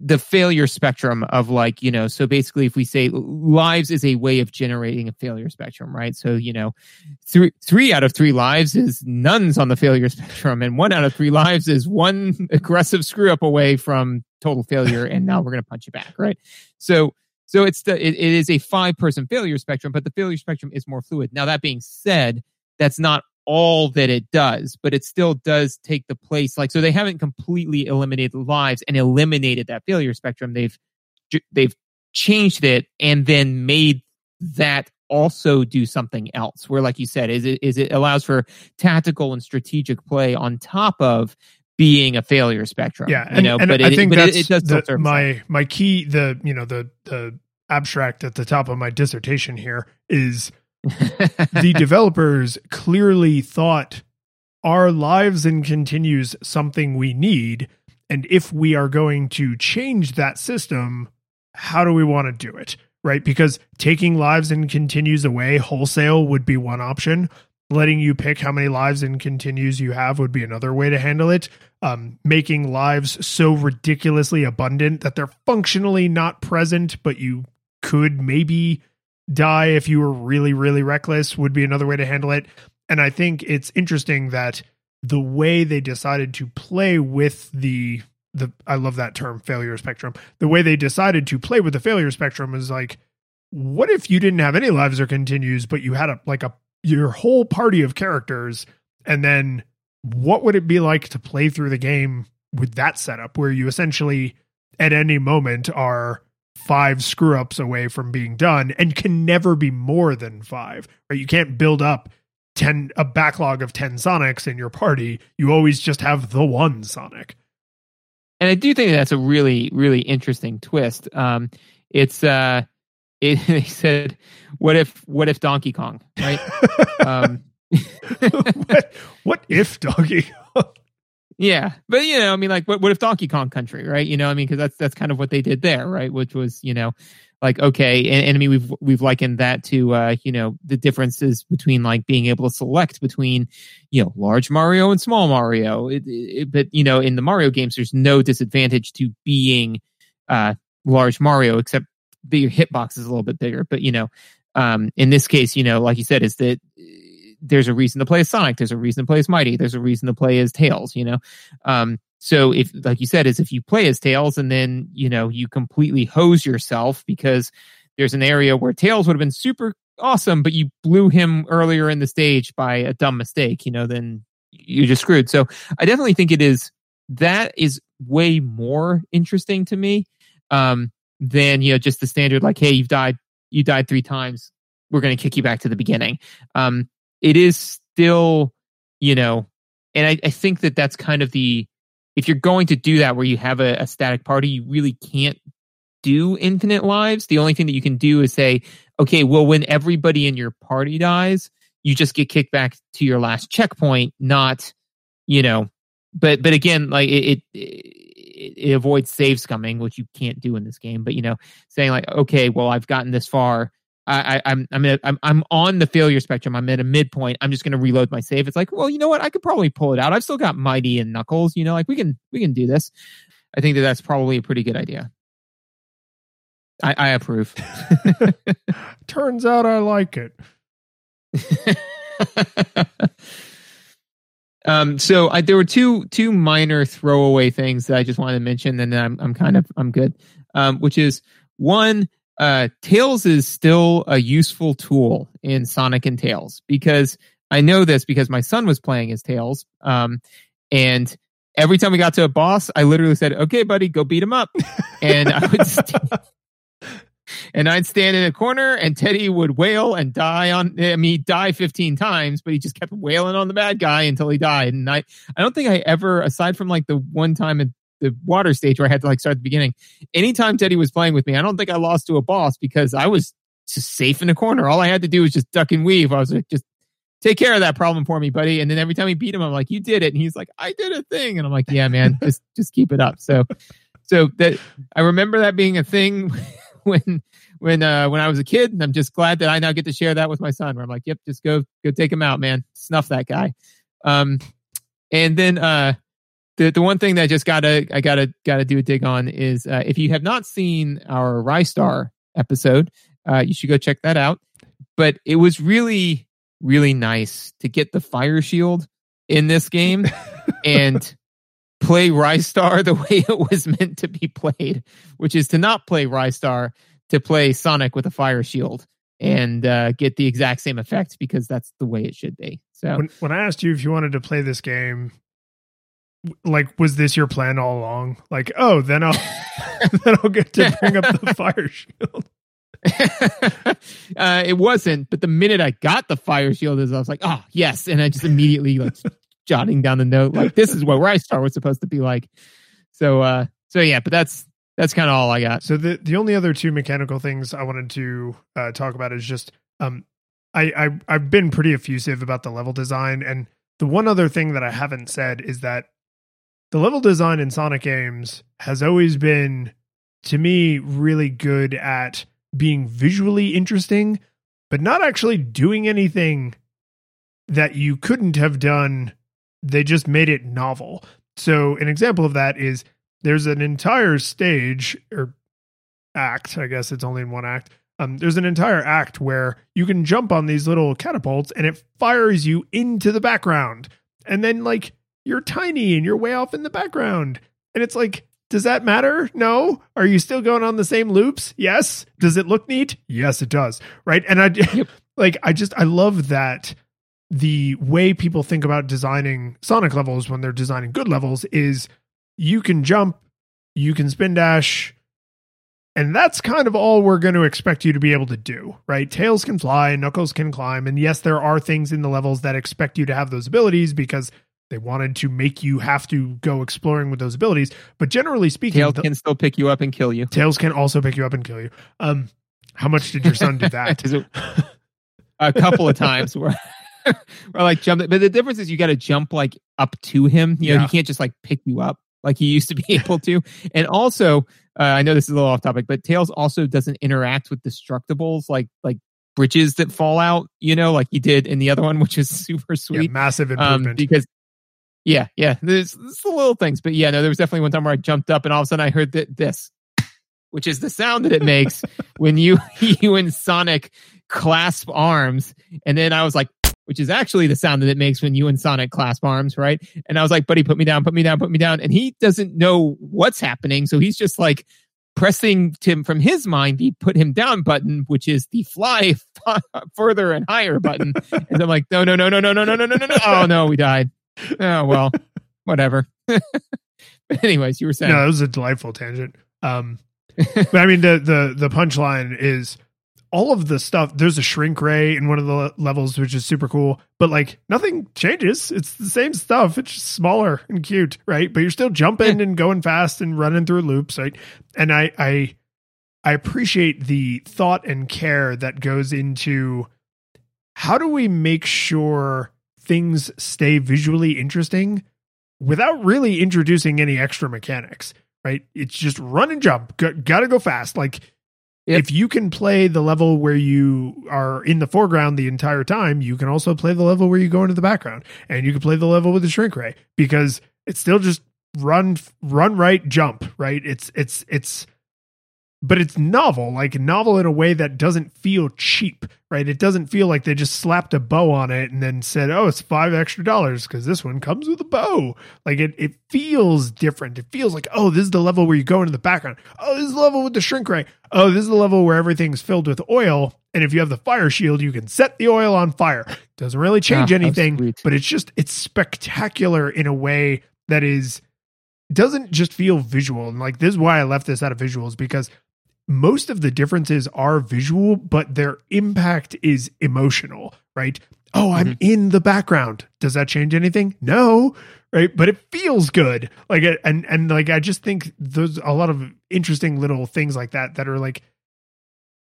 S3: the failure spectrum of like you know so basically if we say lives is a way of generating a failure spectrum right? So you know three three out of three lives is nuns on the failure spectrum and one out of three lives is one aggressive screw up away from total failure and now we're going to punch you back right? So so it's the it, it is a five person failure spectrum but the failure spectrum is more fluid. Now that being said that's not all that it does, but it still does take the place. Like, so they haven't completely eliminated lives and eliminated that failure spectrum. They've, they've changed it and then made that also do something else where like you said is it is it allows for tactical and strategic play on top of being a failure spectrum
S2: yeah
S3: and, you know
S2: and
S3: but
S2: I
S3: it,
S2: think
S3: but
S2: that's
S3: it, it does
S2: the, my my key the you know the the abstract at the top of my dissertation here is the developers clearly thought our lives and continues something we need. And if we are going to change that system, how do we want to do it? Right? Because taking lives and continues away wholesale would be one option. Letting you pick how many lives and continues you have would be another way to handle it. Um, making lives so ridiculously abundant that they're functionally not present, but you could maybe die if you were really, really reckless would be another way to handle it. And I think it's interesting that the way they decided to play with the the I love that term failure spectrum. The way they decided to play with the failure spectrum is like, what if you didn't have any lives or continues, but you had a like a your whole party of characters, and then what would it be like to play through the game with that setup where you essentially at any moment are five screw ups away from being done and can never be more than five. Right? You can't build up 10 a backlog of 10 Sonics in your party. You always just have the one Sonic.
S3: And I do think that's a really really interesting twist. Um it's uh it, they said what if what if Donkey Kong, right? um
S2: what, what if Donkey Kong?
S3: Yeah, but you know, I mean, like, what, what if Donkey Kong Country, right? You know, I mean, because that's that's kind of what they did there, right? Which was, you know, like okay, and, and I mean, we've we've likened that to, uh, you know, the differences between like being able to select between, you know, large Mario and small Mario. It, it, but you know, in the Mario games, there's no disadvantage to being uh large Mario, except that your hitbox is a little bit bigger. But you know, um, in this case, you know, like you said, is that there's a reason to play Sonic. There's a reason to play as Mighty. There's a reason to play as Tails. You know, um, so if like you said, is if you play as Tails and then you know you completely hose yourself because there's an area where Tails would have been super awesome, but you blew him earlier in the stage by a dumb mistake. You know, then you're just screwed. So I definitely think it is that is way more interesting to me um, than you know just the standard like, hey, you've died, you died three times. We're going to kick you back to the beginning. Um, it is still, you know, and I, I think that that's kind of the if you're going to do that where you have a, a static party, you really can't do infinite lives. The only thing that you can do is say, okay, well, when everybody in your party dies, you just get kicked back to your last checkpoint, not, you know, but but again, like it, it, it avoids save scumming, which you can't do in this game. But you know, saying like, okay, well, I've gotten this far, I, I, am I'm, I'm I'm on the failure spectrum. I'm at a midpoint. I'm just going to reload my save. It's like, well, you know what? I could probably pull it out. I've still got Mighty and Knuckles. You know, like we can we can do this. I think that that's probably a pretty good idea. I, I approve.
S2: Turns out I like it.
S3: um. So I, there were two two minor throwaway things that I just wanted to mention, and then I'm I'm kind of I'm good. Um. Which is one uh, Tails is still a useful tool in Sonic and Tails because I know this because my son was playing as Tails. Um, and every time we got to a boss, I literally said, "Okay, buddy, go beat him up," and I would. St- and I'd stand in a corner, and Teddy would wail and die on. I mean, die fifteen times, but he just kept wailing on the bad guy until he died. And I, I don't think I ever, aside from like the one time in the water stage where I had to like start at the beginning. Anytime Teddy was playing with me, I don't think I lost to a boss because I was just safe in the corner. All I had to do was just duck and weave. I was like, just take care of that problem for me, buddy. And then every time he beat him, I'm like, you did it. And he's like, I did a thing. And I'm like, yeah, man, just just keep it up. So, so that I remember that being a thing when when uh when I was a kid, and I'm just glad that I now get to share that with my son. Where I'm like, yep, just go go take him out, man. Snuff that guy. Um, and then uh the the one thing that I just gotta I gotta gotta do a dig on is uh, if you have not seen our Ristar episode, uh, you should go check that out. But it was really really nice to get the fire shield in this game and play Ristar the way it was meant to be played, which is to not play Ristar, to play Sonic with a fire shield and uh, get the exact same effect because that's the way it should be. So
S2: when, when I asked you if you wanted to play this game, like was this your plan all along? Like oh then i'll then i'll get to bring up the fire shield.
S3: Uh, it wasn't but the minute i got the fire shield is i was like oh yes. And i just immediately like jotting down the note like this is what Ristar was supposed to be like. So uh so yeah but that's that's kind of all i got.
S2: So the the only other two mechanical things i wanted to uh talk about is just um I, I i've been pretty effusive about the level design and the one other thing that i haven't said is that the level design in Sonic games has always been, to me, really good at being visually interesting, but not actually doing anything that you couldn't have done. They just made it novel. So, an example of that is there's an entire stage or act, I guess it's only in one act. Um, there's an entire act where you can jump on these little catapults and it fires you into the background. And then, like, you're tiny and you're way off in the background. And it's like, does that matter? No. Are you still going on the same loops? Yes. Does it look neat? Yes, it does. Right. And I yep. like, I just, I love that the way people think about designing Sonic levels when they're designing good levels is you can jump, you can spin dash, and that's kind of all we're going to expect you to be able to do, right? Tails can fly, Knuckles can climb, and yes, there are things in the levels that expect you to have those abilities because they wanted to make you have to go exploring with those abilities. But generally speaking,
S3: Tails can still pick you up and kill you.
S2: Tails can also pick you up and kill you. Um, how much did your son do that?
S3: a couple of times where, where like jump. But the difference is you got to jump like up to him. You know,
S2: Yeah.
S3: he can't just like pick you up like he used to be able to. And also, uh, I know this is a little off topic, but Tails also doesn't interact with destructibles like like bridges that fall out. You know, like he did in the other one, which is super
S2: Yeah,
S3: sweet.
S2: massive
S3: um,
S2: improvement.
S3: because yeah, yeah, there's, there's the little things, but yeah, no, there was definitely one time where I jumped up and all of a sudden I heard th- this, which is the sound that it makes when you you and Sonic clasp arms, and then I was like, which is actually the sound that it makes when you and Sonic clasp arms, right? And I was like, buddy, put me down, put me down, put me down, and he doesn't know what's happening, so he's just like pressing to from his mind the put him down button, which is the fly f- further and higher button. and I'm like, no, no, no, no, no, no, no, no, no, no, no. Oh no, we died. Oh well, whatever. anyways, you were saying
S2: no, that was a delightful tangent. Um, but I mean, the the the punchline is all of the stuff. There's a shrink ray in one of the levels, which is super cool. But like nothing changes. It's the same stuff. It's just smaller and cute, right? But you're still jumping and going fast and running through loops, right? And I I I appreciate the thought and care that goes into how do we make sure things stay visually interesting without really introducing any extra mechanics, right? It's just run and jump. Gotta go fast. Like
S3: Yep.
S2: if you can play the level where you are in the foreground the entire time, you can also play the level where you go into the background, and you can play the level with the shrink ray because it's still just run, run right, jump right. It's it's it's but it's novel, like novel in a way that doesn't feel cheap, right? It doesn't feel like they just slapped a bow on it and then said, "Oh, it's five extra dollars because this one comes with a bow." Like it, it feels different. It feels like, "Oh, this is the level where you go into the background. Oh, this is the level with the shrink ray. Oh, this is the level where everything's filled with oil, and if you have the fire shield, you can set the oil on fire. Doesn't really change
S3: Ah, how
S2: anything, but it's just it's spectacular in a way that is doesn't just feel visual. And like this is why I left this out of visuals because most of the differences are visual, but their impact is emotional, right? Oh, I'm mm-hmm. in the background. Does that change anything? No, right? But it feels good. Like it, and and like I just think there's a lot of interesting little things like that that are like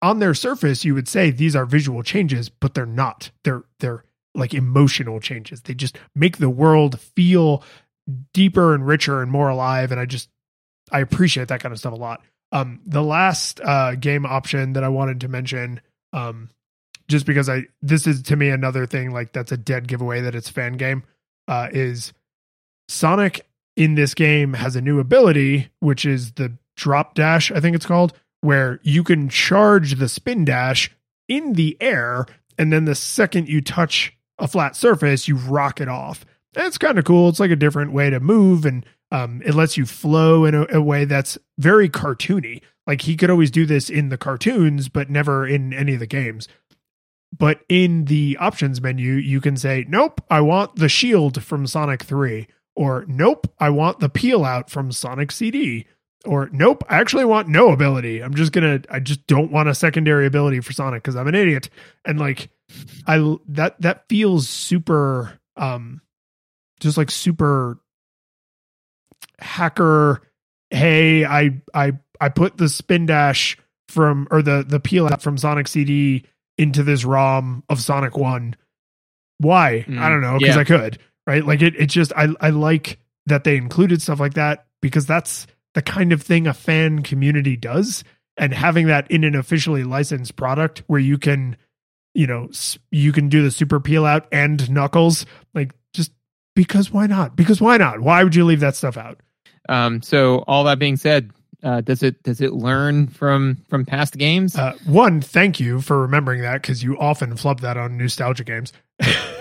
S2: on their surface you would say these are visual changes, but they're not. They're they're like emotional changes. They just make the world feel deeper and richer and more alive and I just I appreciate that kind of stuff a lot. Um, the last uh, game option that I wanted to mention, um, just because I this is to me another thing like that's a dead giveaway that it's fan game, uh, is Sonic in this game has a new ability which is the drop dash I think it's called, where you can charge the spin dash in the air, and then the second you touch a flat surface, you rock it off. It's kind of cool. It's like a different way to move and um, it lets you flow in a, a way that's very cartoony. Like he could always do this in the cartoons, but never in any of the games. But in the options menu, you can say, Nope, I want the shield from Sonic 3. Or, Nope, I want the peel out from Sonic CD. Or, Nope, I actually want no ability. I'm just gonna, I just don't want a secondary ability for Sonic because I'm an idiot. And like, I, that, that feels super, um, just like super hacker hey i i i put the spin dash from or the the peel out from sonic cd into this rom of sonic 1 why?
S3: Mm,
S2: i don't know because
S3: yeah.
S2: i could right? Like it it just i i like that they included stuff like that because that's the kind of thing a fan community does. And having that in an officially licensed product where you can you know you can do the super peel out and knuckles like just because why not? Because why not? Why would you leave that stuff out
S3: Um, so all that being said, uh, does it does it learn from from past games?
S2: Uh, one, thank you for remembering that because you often flub that on nostalgia games.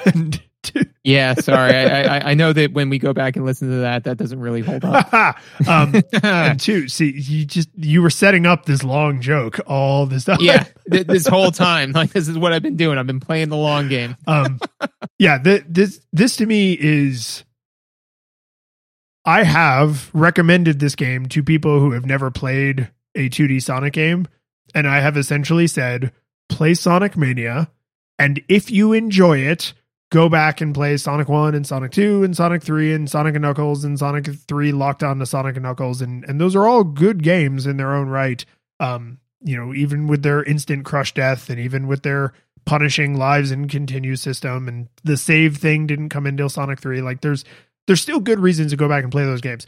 S2: and two,
S3: yeah, sorry, I, I I know that when we go back and listen to that, that doesn't really hold up.
S2: um, and two, see, you just you were setting up this long joke all this time.
S3: yeah, th- this whole time, like this is what I've been doing. I've been playing the long game.
S2: um, yeah. Th- this this to me is. I have recommended this game to people who have never played a 2D Sonic game, and I have essentially said, play Sonic Mania, and if you enjoy it, go back and play Sonic 1 and Sonic 2 and Sonic 3 and Sonic and Knuckles and Sonic 3 locked on to Sonic and Knuckles and and those are all good games in their own right. Um, you know, even with their instant crush death and even with their punishing lives and continue system and the save thing didn't come until Sonic 3. Like there's there's still good reasons to go back and play those games.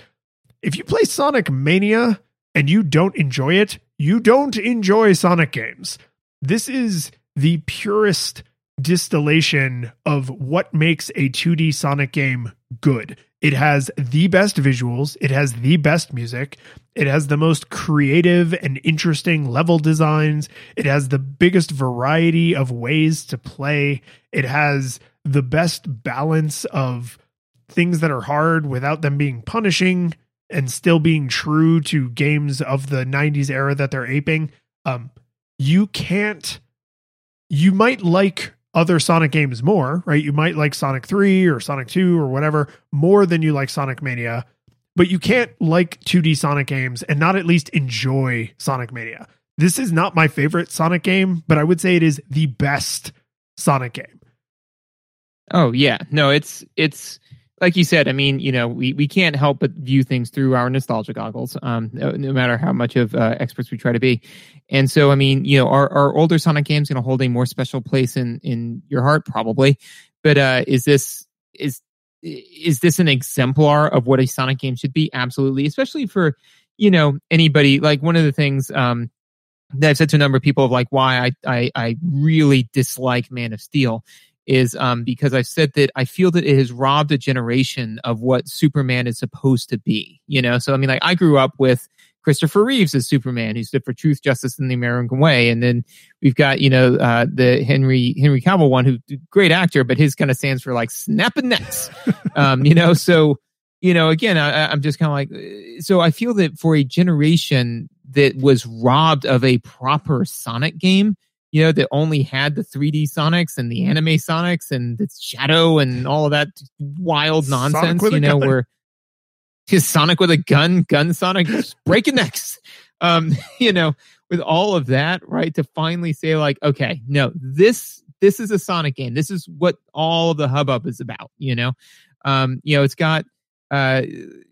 S2: If you play Sonic Mania and you don't enjoy it, you don't enjoy Sonic games. This is the purest distillation of what makes a 2D Sonic game good. It has the best visuals, it has the best music, it has the most creative and interesting level designs, it has the biggest variety of ways to play, it has the best balance of things that are hard without them being punishing and still being true to games of the 90s era that they're aping. Um, you can't you might like other Sonic games more, right? You might like Sonic 3 or Sonic 2 or whatever more than you like Sonic Mania, but you can't like 2D Sonic games and not at least enjoy Sonic Mania. This is not my favorite Sonic game, but I would say it is the best Sonic game.
S3: Oh yeah, no, it's it's like you said. I mean, you know, we, we can't help but view things through our nostalgia goggles, um, no, no matter how much of uh, experts we try to be. And so, I mean, you know, our, our older Sonic games going to hold a more special place in in your heart, probably. But uh, is this is is this an exemplar of what a Sonic game should be? Absolutely, especially for you know anybody. Like one of the things um, that I've said to a number of people of like why I I, I really dislike Man of Steel is um, because I've said that I feel that it has robbed a generation of what Superman is supposed to be. You know, so I mean, like I grew up with Christopher Reeves as Superman, who stood for truth, justice, and the American way. And then we've got, you know, uh, the Henry Henry Cavill one, who great actor, but his kind of stands for like snapping necks. um, you know, so you know, again, I, I'm just kind of like, uh, so I feel that for a generation that was robbed of a proper Sonic game, you know, that only had the 3D Sonics and the anime Sonics and the Shadow and all of that wild nonsense, you know, where his Sonic with a gun, gun Sonic, breaking necks. Um, you know, with all of that, right? To finally say, like, okay, no, this this is a Sonic game. This is what all the hubbub is about, you know. Um, you know, it's got uh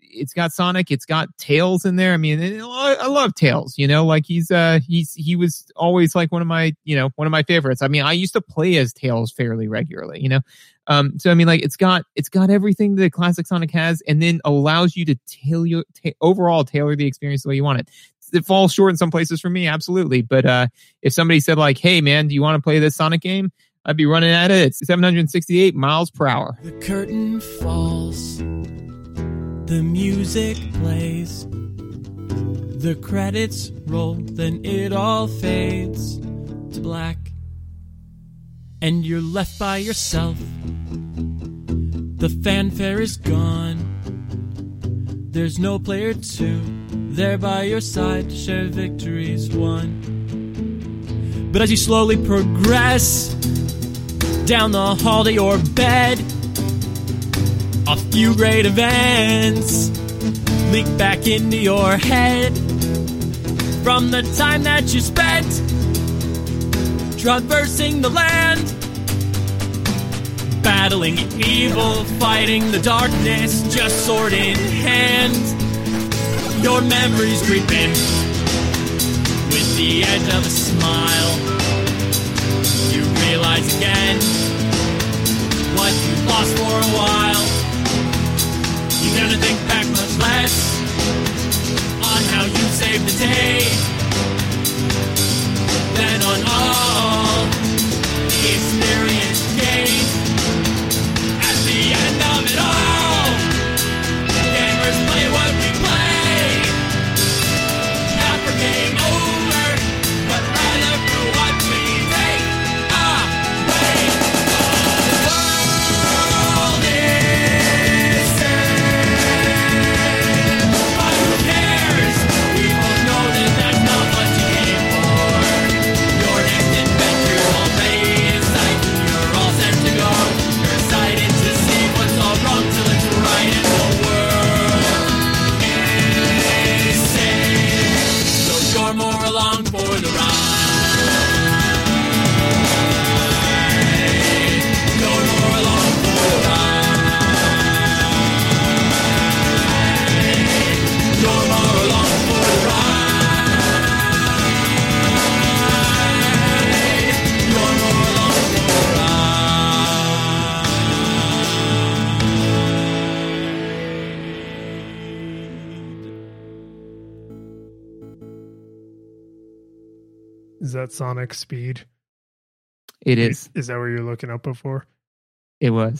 S3: it's got Sonic, it's got Tails in there. I mean, I love Tails, you know, like he's uh he's he was always like one of my, you know, one of my favorites. I mean, I used to play as Tails fairly regularly, you know. Um, so I mean, like it's got it's got everything that classic Sonic has, and then allows you to tailor ta- overall tailor the experience the way you want it. It falls short in some places for me, absolutely. But uh, if somebody said like, "Hey, man, do you want to play this Sonic game?" I'd be running at it It's 768 miles per hour.
S1: The curtain falls, the music plays, the credits roll, then it all fades to black and you're left by yourself. The fanfare is gone. There's no player two there by your side to share victories won. But as you slowly progress down the hall to your bed, a few great events leak back into your head from the time that you spent traversing the land, battling evil, fighting the darkness, just sword in hand. Your memories creep in with the edge of a smile. You realize again what you lost for a while. You're gonna think back much less on how you saved the day than on all the experience gained. At the end of it all, gamers play what we play. Not for game over,
S2: Is that Sonic Speed?
S3: It is.
S2: Is that what you're looking up before?
S3: It was.